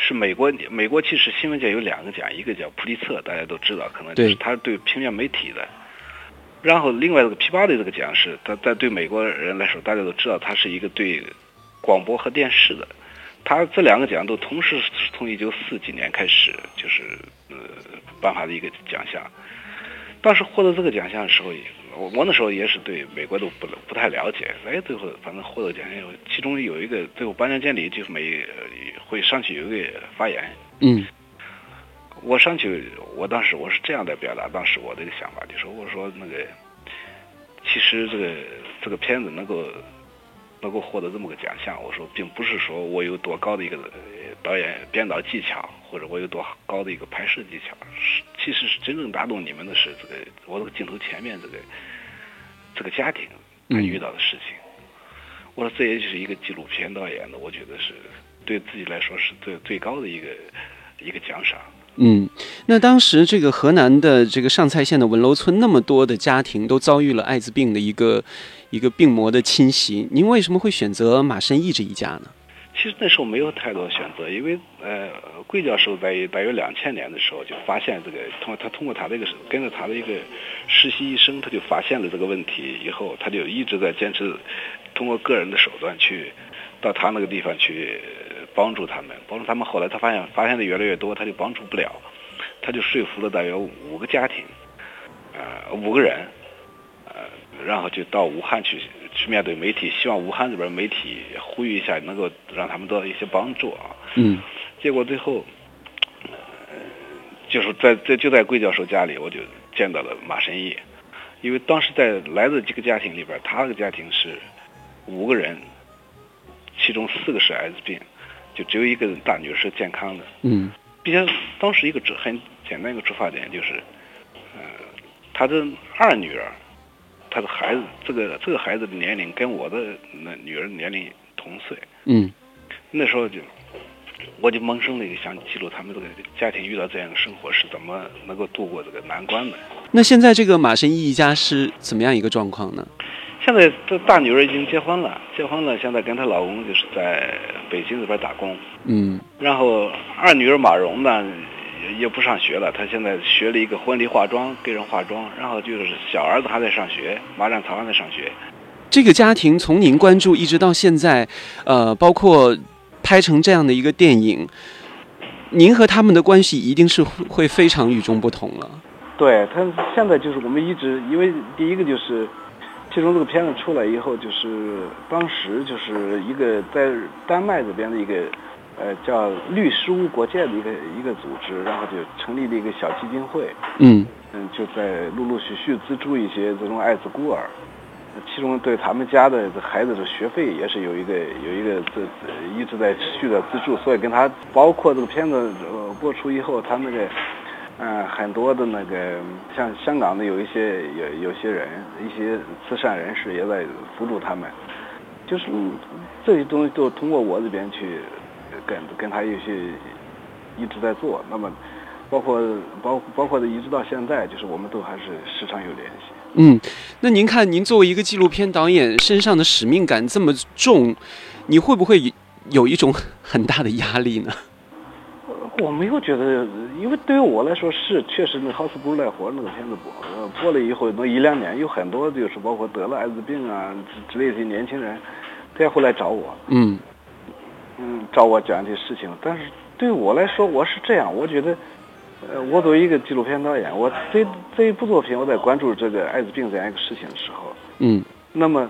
是美国，美国其实新闻界有两个奖，一个叫普利策，大家都知道，可能就是他对平面媒体的。然后另外这个皮巴的这个奖是，他在对美国人来说，大家都知道，他是一个对广播和电视的。他这两个奖都同时是从一九四几年开始，就是呃颁发的一个奖项。当时获得这个奖项的时候，我我那时候也是对美国都不不太了解。哎，最后反正获得奖项，其中有一个最后颁奖典礼就是每会上去有一个发言。嗯。我上去，我当时我是这样的表达，当时我的一个想法，就说我说那个，其实这个这个片子能够能够获得这么个奖项，我说并不是说我有多高的一个导演编导技巧，或者我有多高的一个拍摄技巧，是其实是真正打动你们的是这个我这个镜头前面这个这个家庭他遇到的事情。我说这也就是一个纪录片导演的，我觉得是对自己来说是最最高的一个一个奖赏。嗯，那当时这个河南的这个上蔡县的文楼村，那么多的家庭都遭遇了艾滋病的一个一个病魔的侵袭，您为什么会选择马申义这一家呢？其实那时候没有太多选择，因为呃，桂教授在大约两千年的时候就发现这个，通过他通过他这个跟着他的一个实习医生，他就发现了这个问题，以后他就一直在坚持通过个人的手段去到他那个地方去。帮助他们，帮助他们。后来他发现发现的越来越多，他就帮助不了，他就说服了大约五个家庭，呃，五个人，呃，然后就到武汉去去面对媒体，希望武汉这边媒体呼吁一下，能够让他们得到一些帮助啊。嗯。结果最后，呃，就是在在就在桂教授家里，我就见到了马神义，因为当时在来的几个家庭里边，他那个家庭是五个人，其中四个是艾滋病。就只有一个大女儿是健康的，嗯，并且当时一个很简单一个出发点就是，呃，他的二女儿，他的孩子，这个这个孩子的年龄跟我的那女儿年龄同岁，嗯，那时候就我就萌生了一个想记录他们这个家庭遇到这样的生活是怎么能够度过这个难关的。那现在这个马申义一家是怎么样一个状况呢？现在这大女儿已经结婚了，结婚了，现在跟她老公就是在北京这边打工。嗯。然后二女儿马蓉呢，也不上学了，她现在学了一个婚礼化妆，给人化妆。然后就是小儿子还在上学，马占曹还在上学。这个家庭从您关注一直到现在，呃，包括拍成这样的一个电影，您和他们的关系一定是会非常与众不同了。对他现在就是我们一直，因为第一个就是。其中这个片子出来以后，就是当时就是一个在丹麦这边的一个，呃，叫律师无国界的一个一个组织，然后就成立了一个小基金会。嗯。嗯，就在陆陆续续资助一些这种艾滋孤儿，其中对他们家的孩子的学费也是有一个有一个这一直在持续的资助，所以跟他包括这个片子播出以后，他那个。嗯，很多的那个像香港的有一些有有些人，一些慈善人士也在辅助他们，就是这些东西都通过我这边去跟跟他有些一直在做。那么包括包包括的一直到现在，就是我们都还是时常有联系。嗯，那您看，您作为一个纪录片导演，身上的使命感这么重，你会不会有一种很大的压力呢？我没有觉得，因为对于我来说是确实，那《好死不如赖活》那个片子播，呃，播了以后那一两年，有很多就是包括得了艾滋病啊之类的年轻人，他也会来找我，嗯，嗯，找我讲这些事情。但是对于我来说，我是这样，我觉得，呃，我作为一个纪录片导演，我这这一部作品，我在关注这个艾滋病这样一个事情的时候，嗯，那么。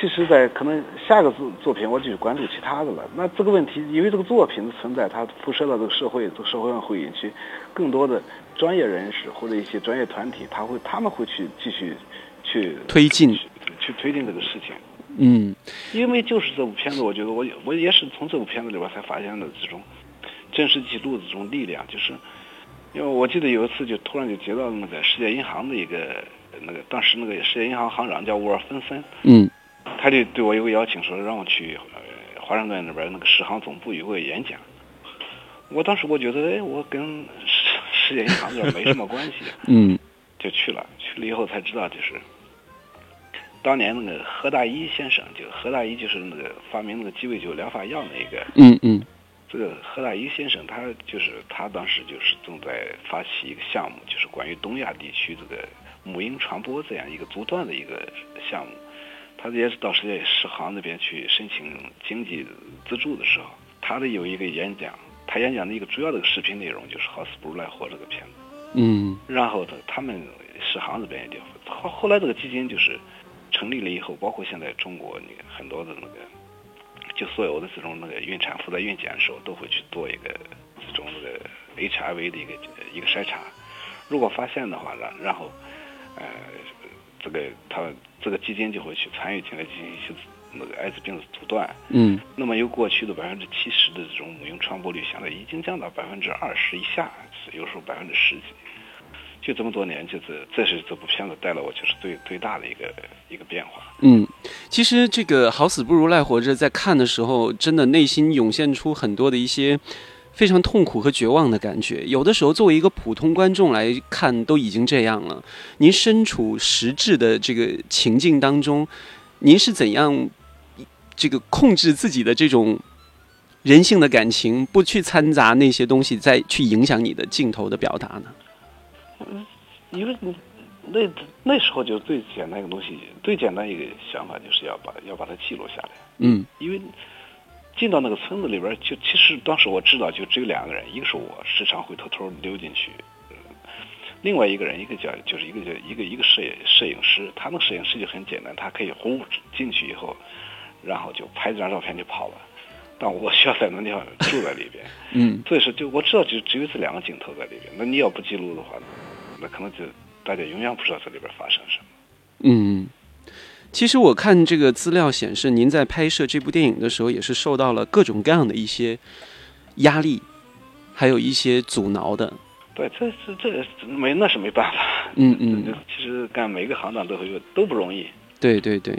其实，在可能下个作作品，我就关注其他的了。那这个问题，因为这个作品的存在，它辐射到这个社会，这个社会上会引起更多的专业人士或者一些专业团体，他会他们会去继续去推进去推进这个事情。嗯，因为就是这部片子，我觉得我我也是从这部片子里边才发现的这种真实记录的这种力量，就是因为我记得有一次就突然就接到那个世界银行的一个那个当时那个世界银行行长叫沃尔芬森。嗯。他就对我有个邀请，说让我去华盛顿那边那个世行总部有个演讲。我当时我觉得，哎，我跟世世界银行这没什么关系，嗯，就去了。去了以后才知道，就是当年那个何大一先生，就何大一就是那个发明那个鸡尾酒疗法药那个，嗯嗯，这个何大一先生，他就是他当时就是正在发起一个项目，就是关于东亚地区这个母婴传播这样一个阻断的一个项目。他也是到世界世行那边去申请经济资助的时候，他的有一个演讲，他演讲的一个主要的视频内容就是《好死不如赖活》这个片子。嗯然后他他们世行这边也调，后后来这个基金就是成立了以后，包括现在中国那个很多的那个，就所有的这种那个孕产妇在孕检的时候都会去做一个这种那个 HIV 的一个一个筛查，如果发现的话，然然后呃这个他这个基金就会去参与进来进行一些那个艾滋病的阻断。嗯那么由过去的百分之七十的这种母婴传播率，现在已经降到百分之二十以下，有时候百分之十几。就这么多年，就是这是这部片子带了我就是最最大的一个一个变化。嗯，其实这个好死不如赖活着，在看的时候，真的内心涌现出很多的一些非常痛苦和绝望的感觉。有的时候，作为一个普通观众来看，都已经这样了。您身处实质的这个情境当中，您是怎样这个控制自己的这种人性的感情，不去掺杂那些东西，再去影响你的镜头的表达呢？嗯因为你那那时候就最简单一个东西，最简单一个想法就是要把要把它记录下来。嗯因为进到那个村子里边，就其实当时我知道就只有两个人，一个是我，时常会偷偷溜进去。嗯另外一个人，一个叫就是一个叫一个一个摄影摄影师，他那个摄影师就很简单，他可以呼进去以后，然后就拍这张照片就跑了。但我需要在那地方住在里边，嗯所以说就我知道就只有这两个镜头在里边。那你要不记录的话，那可能就大家永远不知道这里边发生什么。嗯，其实我看这个资料显示，您在拍摄这部电影的时候，也是受到了各种各样的一些压力，还有一些阻挠的。对，这这这没那是没办法。嗯嗯其实干每个行当都会有都不容易。对对对。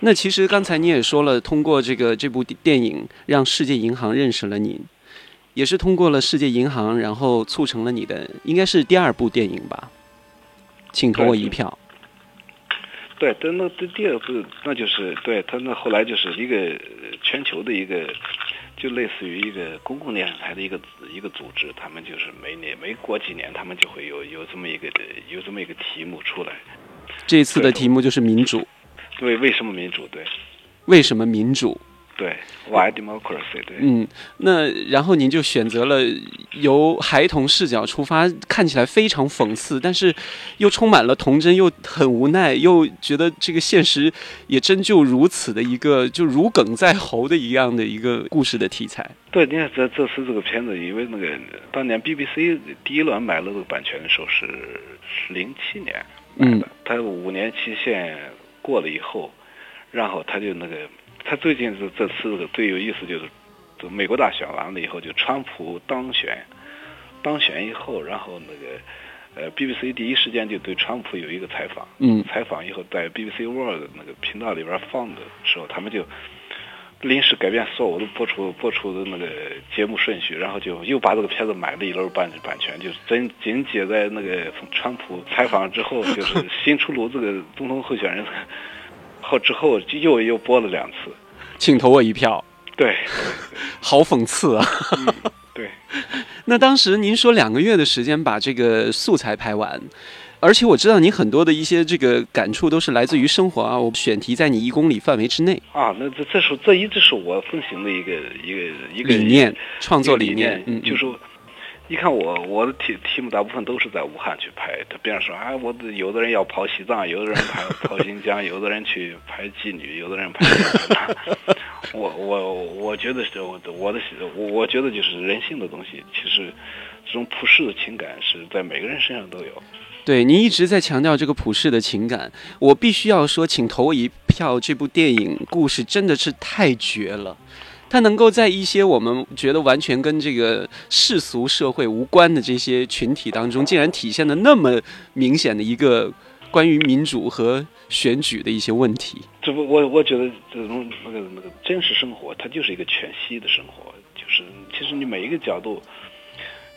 那其实刚才你也说了，通过这个这部电影，让世界银行认识了您，也是通过了世界银行，然后促成了你的应该是第二部电影吧？请投我一票。对，但那第第二部那就是对他那后来就是一个呃全球的一个，就类似于一个公共电视台的一个一个组织，他们就是每年每过几年，他们就会有有这么一个有这么一个题目出来。这次的题目就是民主。对，为什么民主？对，为什么民主？对，Why democracy？对，嗯，那然后您就选择了由孩童视角出发，看起来非常讽刺，但是又充满了童真，又很无奈，又觉得这个现实也真就如此的一个就如鲠在喉的一样的一个故事的题材。对，你看这这次这个片子，因为那个当年 BBC 第一轮买了这个版权的时候是是零七年买的，他五年期限过了以后，然后他就那个。他最近是这次最有意思就是，就美国大选完了以后，就川普当选，当选以后，然后那个呃 BBC 第一时间就对川普有一个采访，嗯，采访以后在 BBC World 那个频道里边放的时候，他们就临时改变所有的播出播出的那个节目顺序，然后就又把这个片子买了一轮版版权，就是真紧接在那个川普采访之后，就是新出炉这个总统候选人。后之后又又播了两次，请投我一票。对，好讽刺啊！嗯、对。那当时您说两个月的时间把这个素材拍完，而且我知道您很多的一些这个感触都是来自于生活啊。我选题在你一公里范围之内啊。那这这是这一直是我奉行的一个一个一个理念，创作理念。嗯，就是。你看我我的题题目大部分都是在武汉去拍，他别人说啊，我的有的人要跑西藏，有的人跑跑新疆，有的人去拍妓女，有的人拍。我我我觉得是我我的我我觉得就是人性的东西，其实这种普世的情感是在每个人身上都有。对，您一直在强调这个普世的情感，我必须要说，请投我一票。这部电影故事真的是太绝了。它能够在一些我们觉得完全跟这个世俗社会无关的这些群体当中，竟然体现的那么明显的一个关于民主和选举的一些问题。这不，我我觉得这种那个那个真实生活，它就是一个全息的生活，就是其实你每一个角度，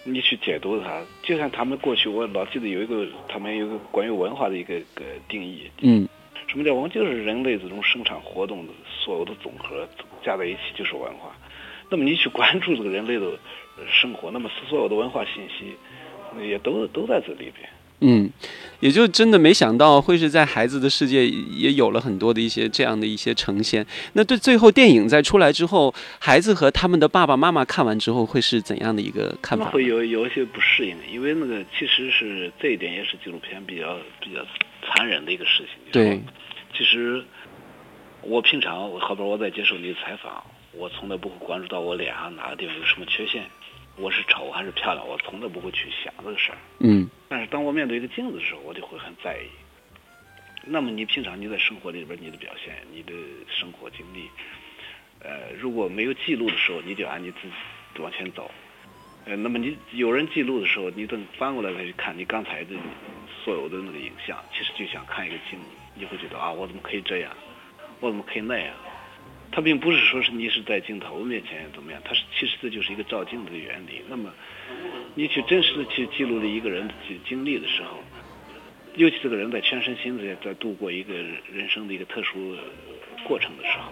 你去解读它，就像他们过去，我老记得有一个他们有一个关于文化的一个个定义，嗯，什么叫文？就是人类这种生产活动的所有的总和。加在一起就是文化，那么你去关注这个人类的生活，那么所有的文化信息也都都在这里边。嗯，也就真的没想到会是在孩子的世界也有了很多的一些这样的一些呈现。那对最后电影在出来之后，孩子和他们的爸爸妈妈看完之后会是怎样的一个看法？会有有一些不适应，因为那个其实是这一点也是纪录片比较比较残忍的一个事情。对，其实我平常后边我在接受你的采访，我从来不会关注到我脸上哪个地方有什么缺陷。我是丑还是漂亮？我从来不会去想这个事儿。嗯。但是当我面对一个镜子的时候，我就会很在意。那么你平常你在生活里边你的表现，你的生活经历，呃，如果没有记录的时候，你就按你自己往前走。呃，那么你有人记录的时候，你等翻过来再去看你刚才的所有的那个影像，其实就想看一个镜子，你会觉得啊，我怎么可以这样？我怎么可以那样？它并不是说是你是在镜头面前怎么样，它是其实这就是一个照镜子的原理。那么，你去真实的去记录了一个人的经经历的时候，尤其这个人在全身心的在度过一个人生的一个特殊过程的时候，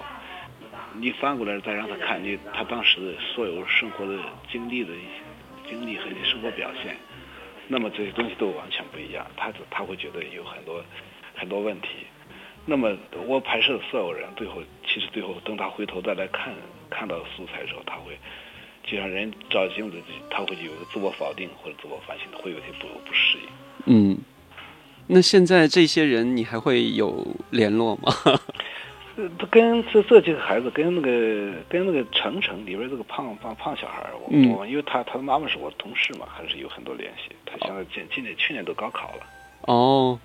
你反过来再让他看你他当时的所有生活的经历的一些经历和你生活表现，那么这些东西都完全不一样。他他会觉得有很多很多问题。那么我拍摄的所有人，最后其实最后等他回头再来看看到素材的时候，他会就像人照镜子，他会有个自我否定或者自我反省，会有些不不适应。嗯，那现在这些人你还会有联络吗？呃，跟这这几个孩子，跟那个跟那个程程里边这个胖胖胖小孩，我我因为他他的妈妈是我的同事嘛，还是有很多联系。他现在今今年去年都高考了。哦。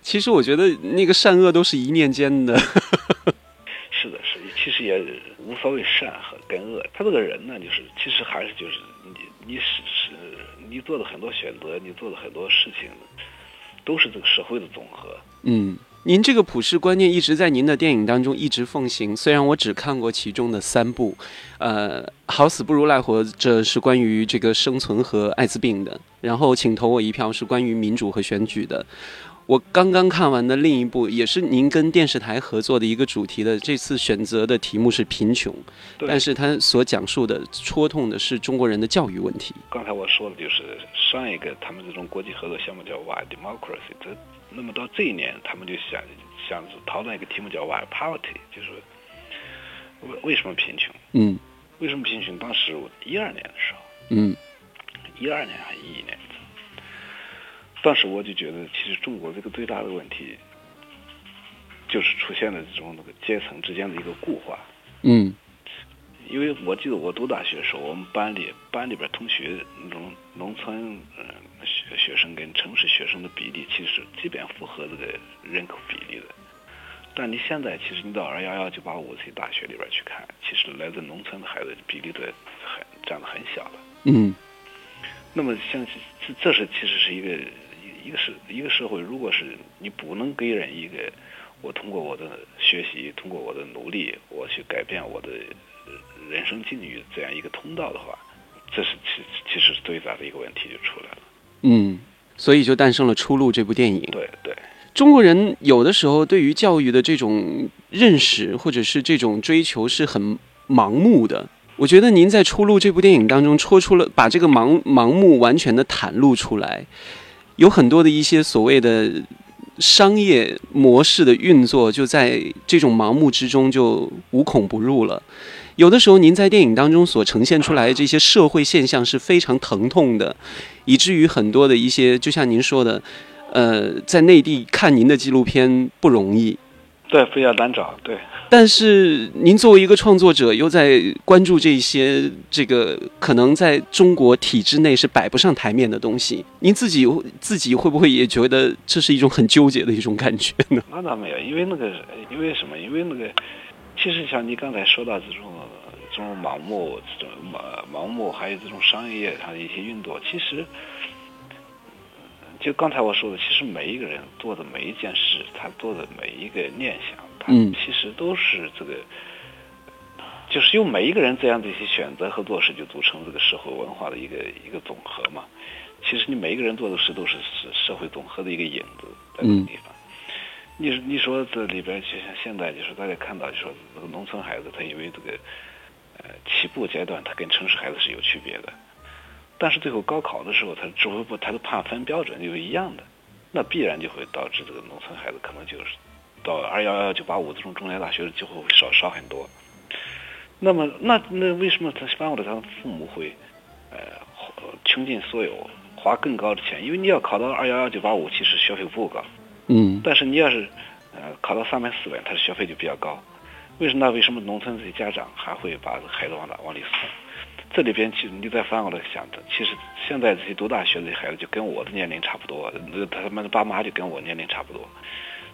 其实我觉得那个善恶都是一念间的。其实也无所谓善和跟恶。他这个人呢，就是其实还是就是你你是是，你做的很多选择，你做的很多事情，都是这个社会的总和。嗯，您这个普世观念一直在您的电影当中一直奉行。虽然我只看过其中的三部，呃，好死不如赖活着是关于这个生存和艾滋病的，然后请投我一票是关于民主和选举的。我刚刚看完的另一部，也是您跟电视台合作的一个主题的。这次选择的题目是贫穷，但是他所讲述的戳痛的是中国人的教育问题。刚才我说的就是上一个他们这种国际合作项目叫 Why Democracy，这那么到这一年他们就想想讨论一个题目叫 Why Poverty，就是为为什么贫穷？嗯，为什么贫穷？当时一二年的时候，嗯，一二年还是一一年？当时我就觉得，其实中国这个最大的问题，就是出现了这种那个阶层之间的一个固化。嗯。因为我记得我读大学的时候，我们班里班里边同学那种农村嗯学学生跟城市学生的比例，其实基本符合这个人口比例的。但你现在其实你到二幺幺九八五这些大学里边去看，其实来自农村的孩子比例都很占的很小了。嗯。那么像这这是其实是一个。一个是一个社会，如果是你不能给人一个，我通过我的学习，通过我的努力，我去改变我的人生境遇这样一个通道的话，这是其其实最大的一个问题就出来了。嗯，所以就诞生了《出路》这部电影。对对，中国人有的时候对于教育的这种认识或者是这种追求是很盲目的。我觉得您在《出路》这部电影当中戳出了，把这个盲盲目完全的袒露出来。有很多的一些所谓的商业模式的运作，就在这种盲目之中就无孔不入了。有的时候，您在电影当中所呈现出来的这些社会现象是非常疼痛的，以至于很多的一些，就像您说的，呃，在内地看您的纪录片不容易。对，非常难找。对，但是您作为一个创作者，又在关注这些这个可能在中国体制内是摆不上台面的东西，您自己自己会不会也觉得这是一种很纠结的一种感觉呢？那倒没有，因为那个，因为什么？因为那个，其实像你刚才说到这种这种盲目、这种盲盲目，还有这种商业上的一些运作，其实。就刚才我说的，其实每一个人做的每一件事，他做的每一个念想，他其实都是这个，就是由每一个人这样的一些选择和做事，就组成这个社会文化的一个一个总和嘛。其实你每一个人做的事，都是是社会总和的一个影子，在这个地方。你你说这里边，就像现在，就是大家看到，就说这个农村孩子，他因为这个，呃起步阶段，他跟城市孩子是有区别的。但是最后高考的时候，他指挥部，他的判分标准就一样的，那必然就会导致这个农村孩子可能就是到二幺幺九八五这种重点大学的机会会少少很多。那么，那那为什么他般我的他父母会呃倾尽所有花更高的钱？因为你要考到二幺幺九八五，其实学费不高，嗯，但是你要是呃考到三本四本，他的学费就比较高。为什么？那为什么农村这些家长还会把孩子往哪往里送？这里边其实你再反过来想的，其实现在这些读大学的孩子就跟我的年龄差不多，那他们的爸妈就跟我年龄差不多。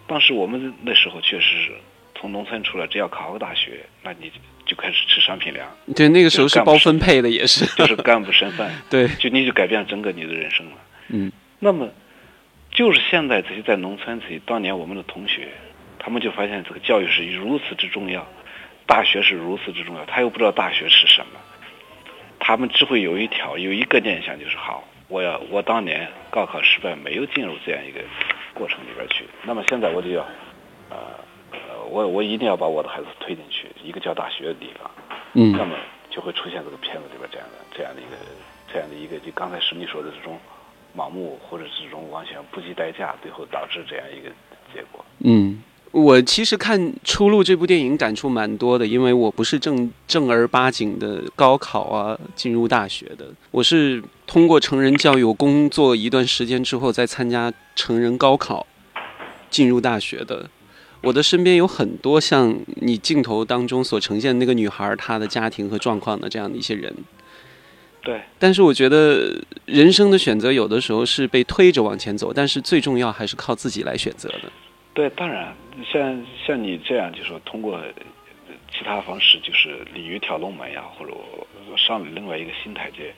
当时我们那时候确实是从农村出来，只要考个大学，那你就开始吃商品粮。对，那个时候是包分配的，也是，就是干部身份。对，就你就改变整个你的人生了。嗯。那么，就是现在这些在农村这些当年我们的同学，他们就发现这个教育是如此之重要，大学是如此之重要，他又不知道大学是什么。他们只会有一条有一个念想，就是好，我要我当年高考失败，没有进入这样一个过程里边去。那么现在我就要，呃呃，我我一定要把我的孩子推进去一个叫大学的地方。嗯。那么就会出现这个片子里边这样的这样的一个这样的一个，就刚才是你说的这种盲目或者这种完全不计代价，最后导致这样一个结果。嗯。我其实看《出路》这部电影感触蛮多的，因为我不是正正儿八经的高考啊进入大学的，我是通过成人教育，我工作一段时间之后再参加成人高考进入大学的。我的身边有很多像你镜头当中所呈现那个女孩她的家庭和状况的这样的一些人。对。但是我觉得人生的选择有的时候是被推着往前走，但是最重要还是靠自己来选择的。对，当然，像像你这样，就说通过其他方式，就是鲤鱼跳龙门呀，或者上另外一个新台阶。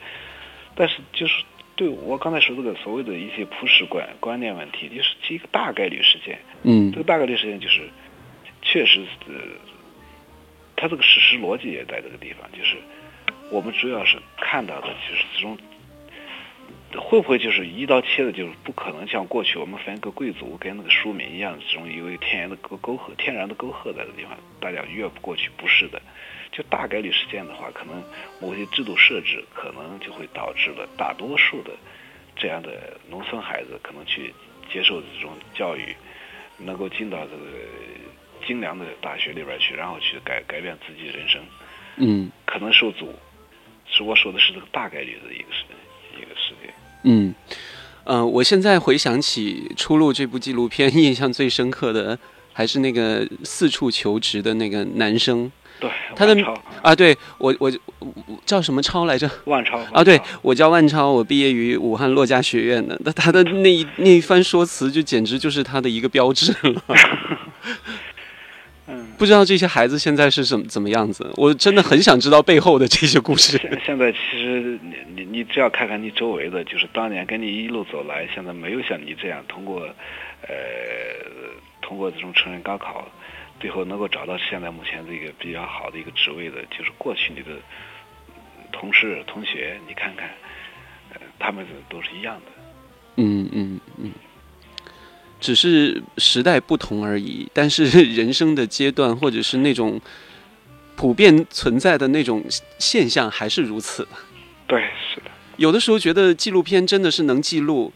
但是，就是对我刚才说这个所谓的一些普世观观念问题，就是一个大概率事件。嗯。这个大概率事件就是，确实，呃，它这个事实逻辑也在这个地方，就是我们主要是看到的就是这种。会不会就是一刀切的，就是不可能像过去我们分个贵族跟那个庶民一样，这种有一个天然的沟沟壑、天然的沟壑在这地方，大家越不过去？不是的，就大概率事件的话，可能某些制度设置可能就会导致了大多数的这样的农村孩子可能去接受这种教育，能够进到这个精良的大学里边去，然后去改改变自己人生，嗯，可能受阻。是我说的是这个大概率的一个事一个事件。嗯，呃，我现在回想起《出路》这部纪录片，印象最深刻的还是那个四处求职的那个男生。对，他的啊，对我我叫什么超来着？万超啊，对我叫万超，我毕业于武汉洛家学院的。那他的那一那一番说辞，就简直就是他的一个标志了。不知道这些孩子现在是怎怎么样子？我真的很想知道背后的这些故事。现在其实你你你只要看看你周围的，就是当年跟你一路走来，现在没有像你这样通过，呃，通过这种成人高考，最后能够找到现在目前这个比较好的一个职位的，就是过去你的同事同学，你看看，呃，他们都是一样的。嗯嗯嗯。只是时代不同而已，但是 人生的阶段或者是那种普遍存在的那种现象还是如此。对，是的。有的时候觉得纪录片真的是能记录，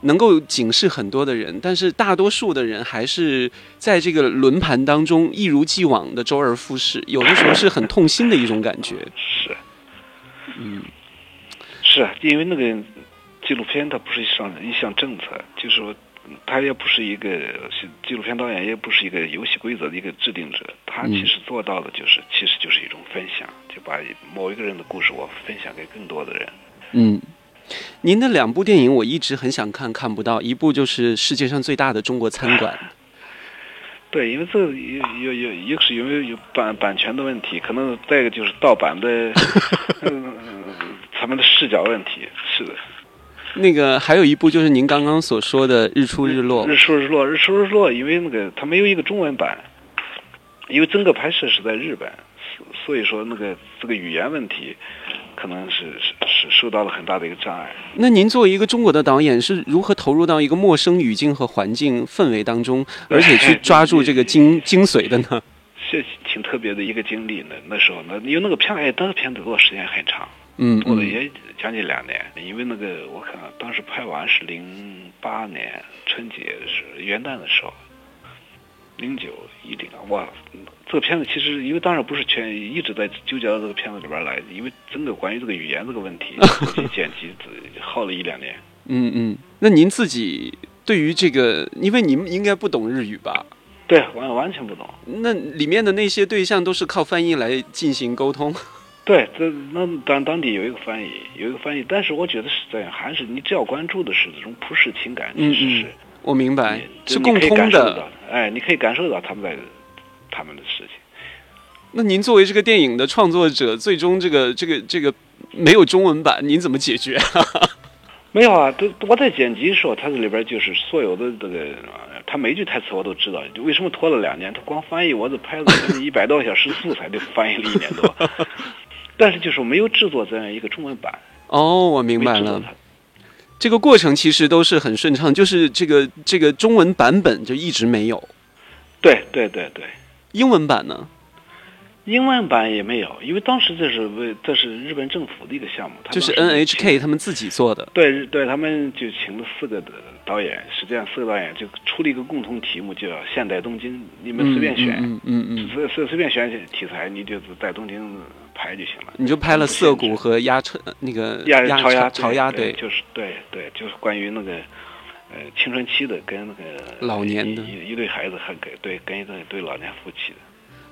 能够警示很多的人，但是大多数的人还是在这个轮盘当中一如既往的周而复始，有的时候是很痛心的一种感觉。是，嗯，是因为那个纪录片它不是一项一项政策，就是说。他也不是一个纪录片导演，也不是一个游戏规则的一个制定者。他其实做到的就是，其实就是一种分享，就把某一个人的故事我分享给更多的人。嗯，您的两部电影我一直很想看，看不到。一部就是世界上最大的中国餐馆。对，因为这有有有一个是因为有版版权的问题，可能再一个就是盗版的，嗯，他们的视角问题。是的。那个还有一部就是您刚刚所说的《日出日落》。日出日落，日出日落，因为那个它没有一个中文版，因为整个拍摄是在日本，所以说那个这个语言问题，可能是是是受到了很大的一个障碍。那您作为一个中国的导演，是如何投入到一个陌生语境和环境氛围当中，而且去抓住这个精精髓的呢？是挺特别的一个经历呢。那时候呢，因为那个片哎，那个片子做时间很长，嗯嗯做了也将近两年。因为那个我看当时拍完是零八年春节是元旦的时候，零九一零哇，这个片子其实因为当然不是全一直在纠结到这个片子里边来，因为整个关于这个语言这个问题，剪辑只耗了一两年。嗯嗯。那您自己对于这个，因为你们应该不懂日语吧？对，完完全不懂。那里面的那些对象都是靠翻译来进行沟通。对，这那当当地有一个翻译，有一个翻译，但是我觉得是这样，还是你只要关注的是这种普世情感，嗯其实是、我明白，就是共通的。哎，你可以感受到他们在他们的事情。那您作为这个电影的创作者，最终这个这个这个没有中文版，您怎么解决？没有啊，都我在剪辑的时候，它这里边就是所有的这个，呃他每句台词我都知道。就为什么拖了两年？他光翻译我这拍了一百多个小时素材，就翻译了一年多。但是就是没有制作这样一个中文版，哦，我明白了。这个过程其实都是很顺畅，就是这个这个中文版本就一直没有，对对对对，英文版呢？英文版也没有，因为当时这是为这是日本政府的一个项目，他就是 NHK 他们自己做的。对对，他们就请了四个的导演，实际上四个导演就出了一个共同题目，叫“现代东京”，你们随便选，嗯嗯随随随便选题材，你就是在东京拍就行了。你就拍了涩谷和鸭车那个鸭鸭朝鸭朝鸭，对，就是对对，就是关于那个呃青春期的跟那个老年的一一对孩子还给对跟一对对老年夫妻的。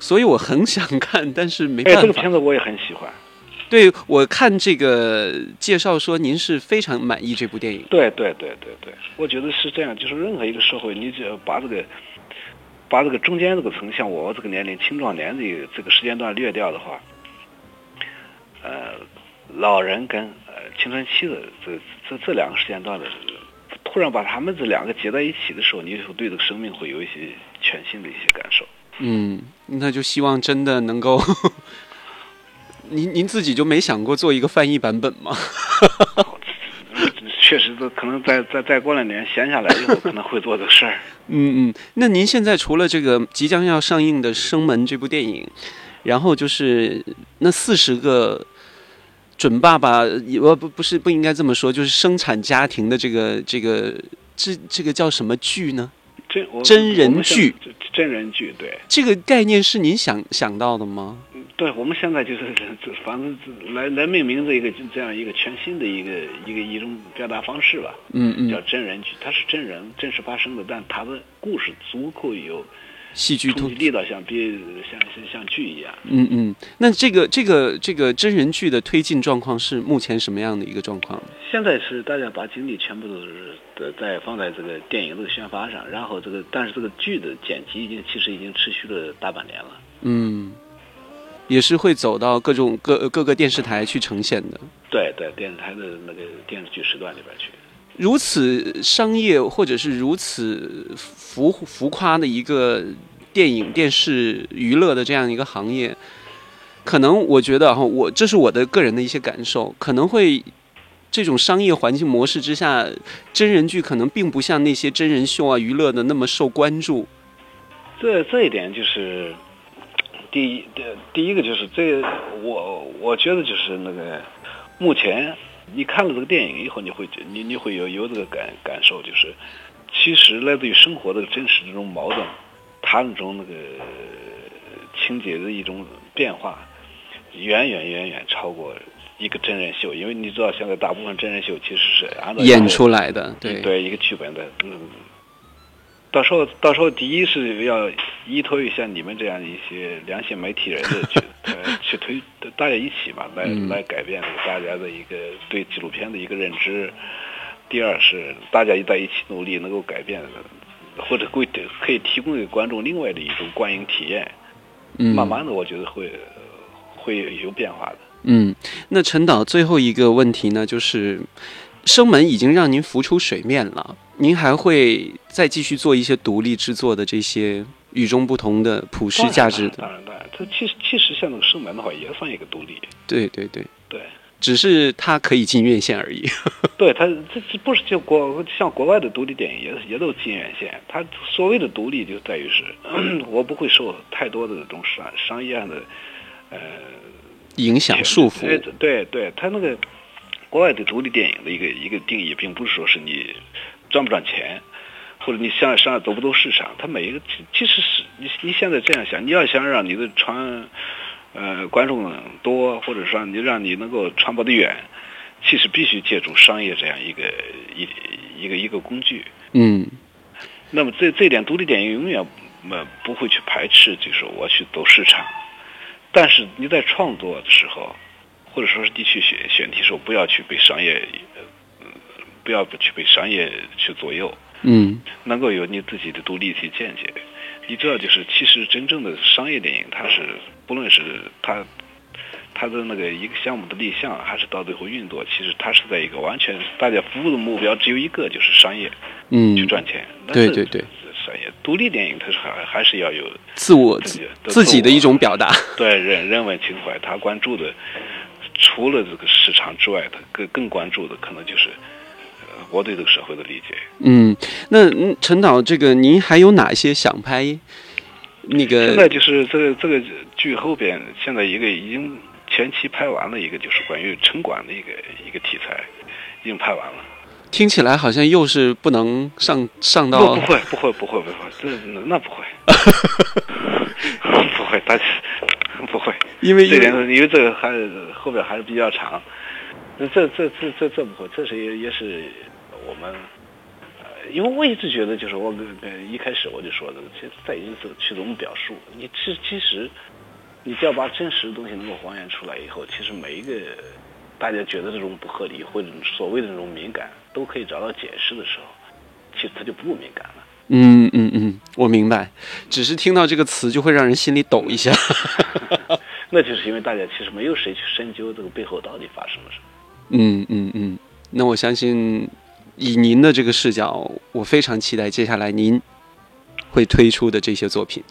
所以我很想看，但是没哎，这个。片子我也很喜欢。对我看这个介绍说，您是非常满意这部电影。对对对对对，我觉得是这样，就是任何一个社会，你只要把这个把这个中间这个层，像我这个年龄青壮年这个这个时间段略掉的话，呃，老人跟呃青春期的这这这两个时间段的，突然把他们这两个结在一起的时候，你就对这个生命会有一些全新的一些感受。嗯，那就希望真的能够。您您自己就没想过做一个翻译版本吗？确实，都可能再再再过两年闲下来以后，可能会做这个事儿。嗯嗯，那您现在除了这个即将要上映的《生门》这部电影，然后就是那四十个准爸爸，我不不是不应该这么说，就是生产家庭的这个这个这这个叫什么剧呢？真真人剧，真人剧，对。这个概念是您想想到的吗？对，我们现在就是这，反正来来命名这一个这样一个全新的一个一个一种表达方式吧，嗯嗯叫嗯，真人剧，它是真人真实发生的，但它的故事足够有戏剧突冲击力道，像比像像像剧一样。嗯嗯，那这个这个这个真人剧的推进状况是目前什么样的一个状况？现在是大家把精力全部都是的在放在这个电影这个宣发上，然后这个但是这个剧的剪辑已经其实已经持续了大半年了。嗯，也是会走到各种各各个电视台去呈现的。对对，电视台的那个电视剧时段里边去。如此商业或者是如此浮浮夸的一个电影、电视娱乐的这样一个行业，可能我觉得哈，我这是我的个人的一些感受，可能会这种商业环境模式之下，真人剧可能并不像那些真人秀啊、娱乐的那么受关注。这这一点就是第一，第第一个就是这，我我觉得就是那个，目前你看了这个电影以后，你会觉你你会有有这个感感受，就是其实来自于生活的真实这种矛盾，它那种那个情节的一种变化，远远远远超过一个真人秀，因为你知道现在大部分真人秀其实是按照演出来的，对，对一个剧本的，嗯，到时候到时候第一是要依托于像你们这样一些良心媒体人的去呃去推，大家一起嘛，来、嗯来改变大家的一个对纪录片的一个认知。第二是大家一在一起努力，能够改变，或者会可以提供给观众另外的一种观影体验。嗯，慢慢的，我觉得会会有变化的。嗯，那陈导最后一个问题呢，就是生门已经让您浮出水面了，您还会再继续做一些独立制作的这些与众不同的普世价值的？当然当然，当然这其实其实像那个生门的话，也算一个独立。对对对。对，只是它可以进院线而已。对它这这不是就国像国外的独立电影也也都进院线，它所谓的独立就在于是，我不会受太多的这种商商业上的呃影响束缚。对对对，它那个国外的独立电影的一个一个定义，并不是说是你赚不赚钱，或者你想想走不走市场，它每一个其其实是你你现在这样想，你要想让你的传呃观众多，或者说你让你能够传播的远。其实必须借助商业这样一个一一个一个工具。嗯，那么这这点独立电影永远呃不会去排斥，就是我去走市场。但是你在创作的时候，或者说是你去选选题时候，不要去被商业，不要去被商业去左右。嗯，能够有你自己的独立一些见解。你知道，就是其实真正的商业电影，它是不论是它。它的那个一个项目的立项，还是到最后运作，其实它是在一个完全大家服务的目标只有一个，就是商业，嗯，去赚钱。对对对，商业独立电影它是还还是要有自我自己的一种表达。对人人文情怀，他关注的除了这个市场之外，他更更关注的可能就是我对这个社会的理解。嗯，那陈导，这个您还有哪些想拍？那个现在就是这个这个剧后边，现在一个已经。前期拍完了一个，就是关于城管的一个一个题材，已经拍完了。听起来好像又是不能上上到。不会不会不会不会，这那不会，不会，大家不会。因为这点，因为这个还后边还是比较长。那这这这这这不会，这是也也是我们呃，因为我一直觉得，就是我跟一开始我就说的，其实在于去怎么表述。你其其实。你只要把真实的东西能够还原出来以后，其实每一个大家觉得这种不合理或者所谓的这种敏感，都可以找到解释的时候，其实它就不敏感了。嗯嗯嗯，我明白，只是听到这个词就会让人心里抖一下。那就是因为大家其实没有谁去深究这个背后到底发生了什么。嗯嗯嗯，那我相信以您的这个视角，我非常期待接下来您会推出的这些作品。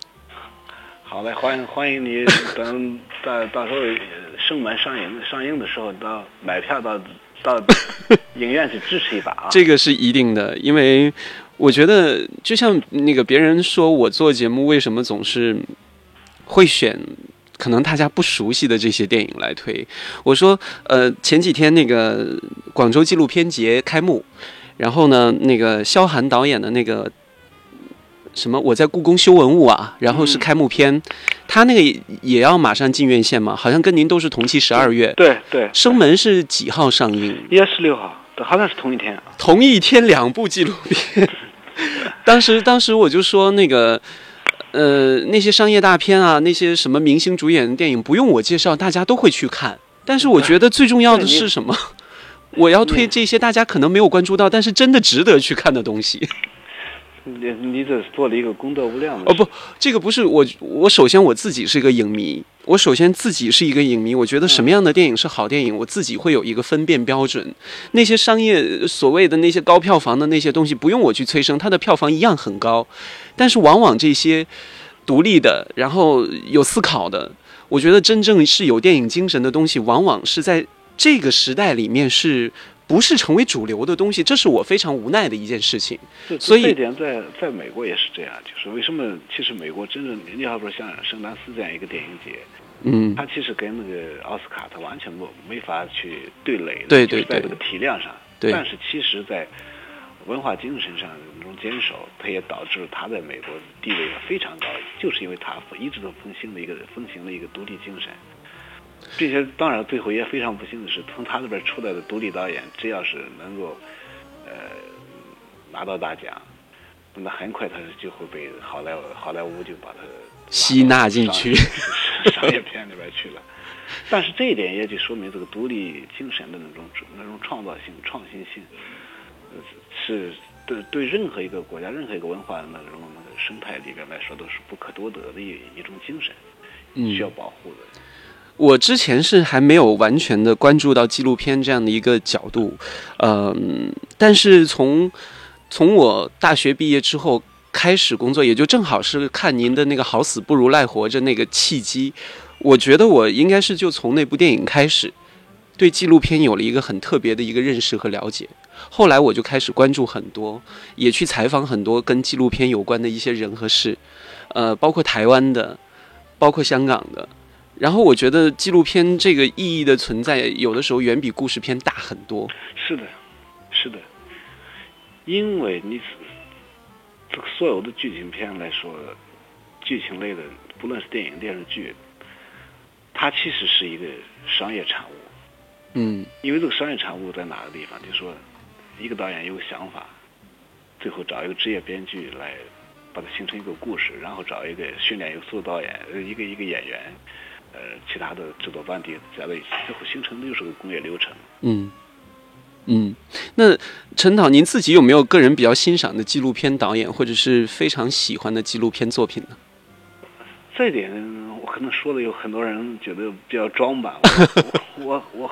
好嘞，欢迎欢迎你，等到到时候生门上映上映的时候，到买票到到 影院去支持一把啊！这个是一定的，因为我觉得就像那个别人说我做节目为什么总是会选可能大家不熟悉的这些电影来推，我说呃前几天那个广州纪录片节开幕，然后呢那个萧寒导演的那个。什么？我在故宫修文物啊，然后是开幕片，他那个也要马上进院线嘛？好像跟您都是同期十二月。对对。生门是几号上映？一月十六号，好像是同一天。同一天两部纪录片。当时当时我就说那个，呃，那些商业大片啊，那些什么明星主演的电影，不用我介绍，大家都会去看。但是我觉得最重要的是什么？我要推这些大家可能没有关注到，但是真的值得去看的东西。你你这是做了一个功德无量的哦不，这个不是我我首先我自己是一个影迷，我首先自己是一个影迷，我觉得什么样的电影是好电影，我自己会有一个分辨标准。那些商业所谓的那些高票房的那些东西，不用我去催生，它的票房一样很高。但是往往这些独立的，然后有思考的，我觉得真正是有电影精神的东西，往往是在这个时代里面是。不是成为主流的东西，这是我非常无奈的一件事情。所以这点在在美国也是这样，就是为什么？其实美国真正你要说像圣丹斯这样一个电影节，嗯，它其实跟那个奥斯卡它完全不没法去对垒，对对对，在这个体量上。对。但是其实，在文化精神上那种坚守，它也导致它在美国地位非常高，就是因为它一直都奉行的一个奉行的一个独立精神。并且，当然，最后也非常不幸的是，从他那边出来的独立导演，只要是能够，呃，拿到大奖，那很快他就会被好莱坞好莱坞就把他吸纳进去商业片里边去了。但是这一点也就说明这个独立精神的那种那种创造性、创新性，是对对任何一个国家、任何一个文化的那种那个生态里边来说，都是不可多得的一一种精神，需要保护的。我之前是还没有完全的关注到纪录片这样的一个角度，嗯，但是从从我大学毕业之后开始工作，也就正好是看您的那个好死不如赖活着那个契机，我觉得我应该是就从那部电影开始，对纪录片有了一个很特别的一个认识和了解。后来我就开始关注很多，也去采访很多跟纪录片有关的一些人和事，呃，包括台湾的，包括香港的。然后我觉得纪录片这个意义的存在，有的时候远比故事片大很多。是的，是的，因为你这个所有的剧情片来说，剧情类的，不论是电影、电视剧，它其实是一个商业产物。嗯，因为这个商业产物在哪个地方？就说一个导演有个想法，最后找一个职业编剧来把它形成一个故事，然后找一个训练有素的导演，一个一个演员。呃，其他的制作班底加在一起，最后形成的又是个工业流程。嗯嗯，那陈导，您自己有没有个人比较欣赏的纪录片导演，或者是非常喜欢的纪录片作品呢？这一点我可能说的有很多人觉得比较装吧。我我我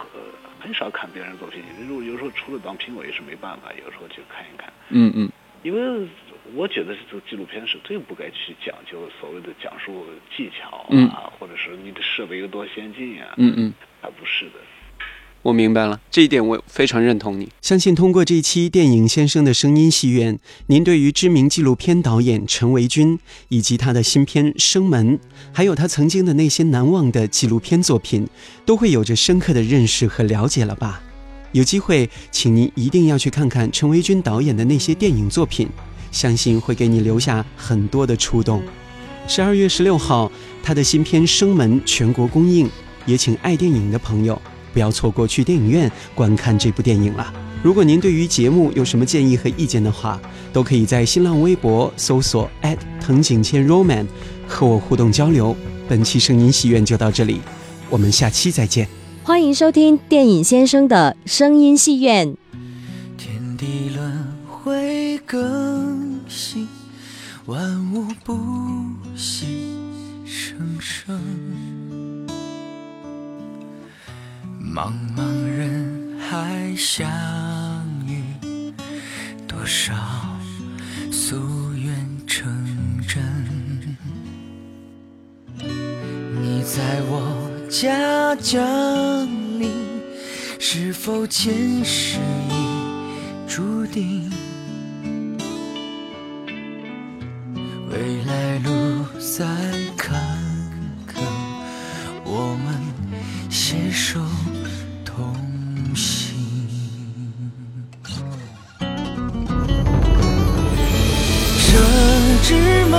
很少看别人作品，如果有时候除了当评委是没办法，有时候去看一看。嗯嗯，因为。我觉得这个纪录片是最不该去讲究所谓的讲述技巧啊，或者是你的设备有多先进呀。嗯嗯，它不是的。我明白了这一点，我非常认同你。相信通过这期电影先生的声音戏院，您对于知名纪录片导演陈维军以及他的新片《生门》，还有他曾经的那些难忘的纪录片作品，都会有着深刻的认识和了解了吧？有机会，请您一定要去看看陈维军导演的那些电影作品。相信会给你留下很多的触动。十二月十六号，他的新片《生门》全国公映，也请爱电影的朋友不要错过去电影院观看这部电影了。如果您对于节目有什么建议和意见的话，都可以在新浪微博搜索藤井千 roman 和我互动交流。本期声音戏院就到这里，我们下期再见。欢迎收听电影先生的声音戏院。天地轮回更。新，万物不息，生生。茫茫人海相遇，多少夙愿成真。你在我家降临，是否前世已注定？未来路再坎坷，我们携手同行。生之门，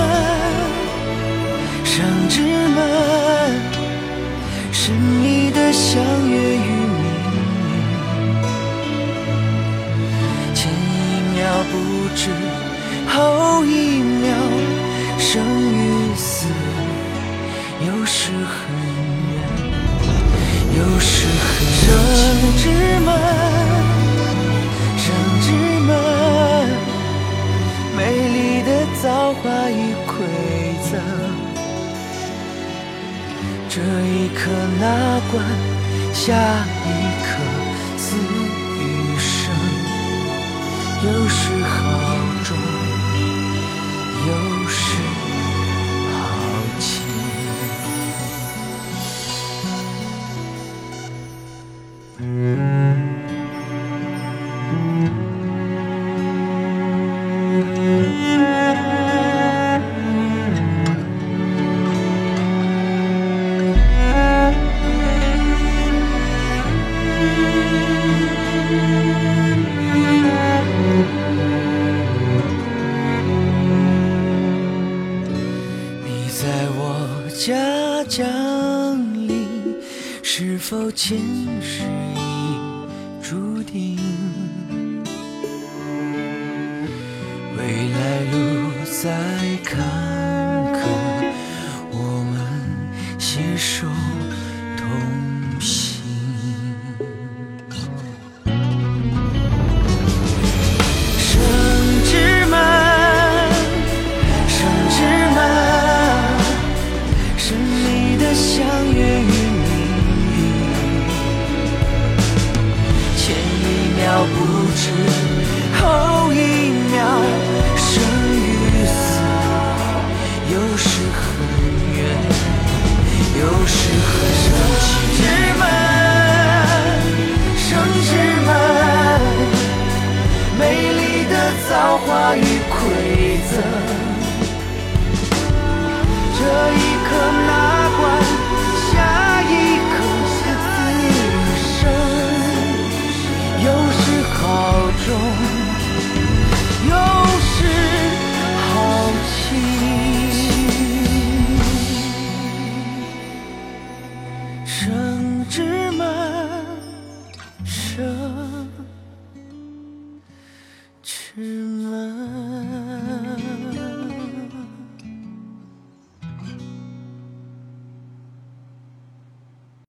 生之门，是你的相约与命运。前一秒不知，后一秒。生与死，有时很远，有时很近。生之门，生之门，美丽的造化与馈赠。这一刻哪关，下一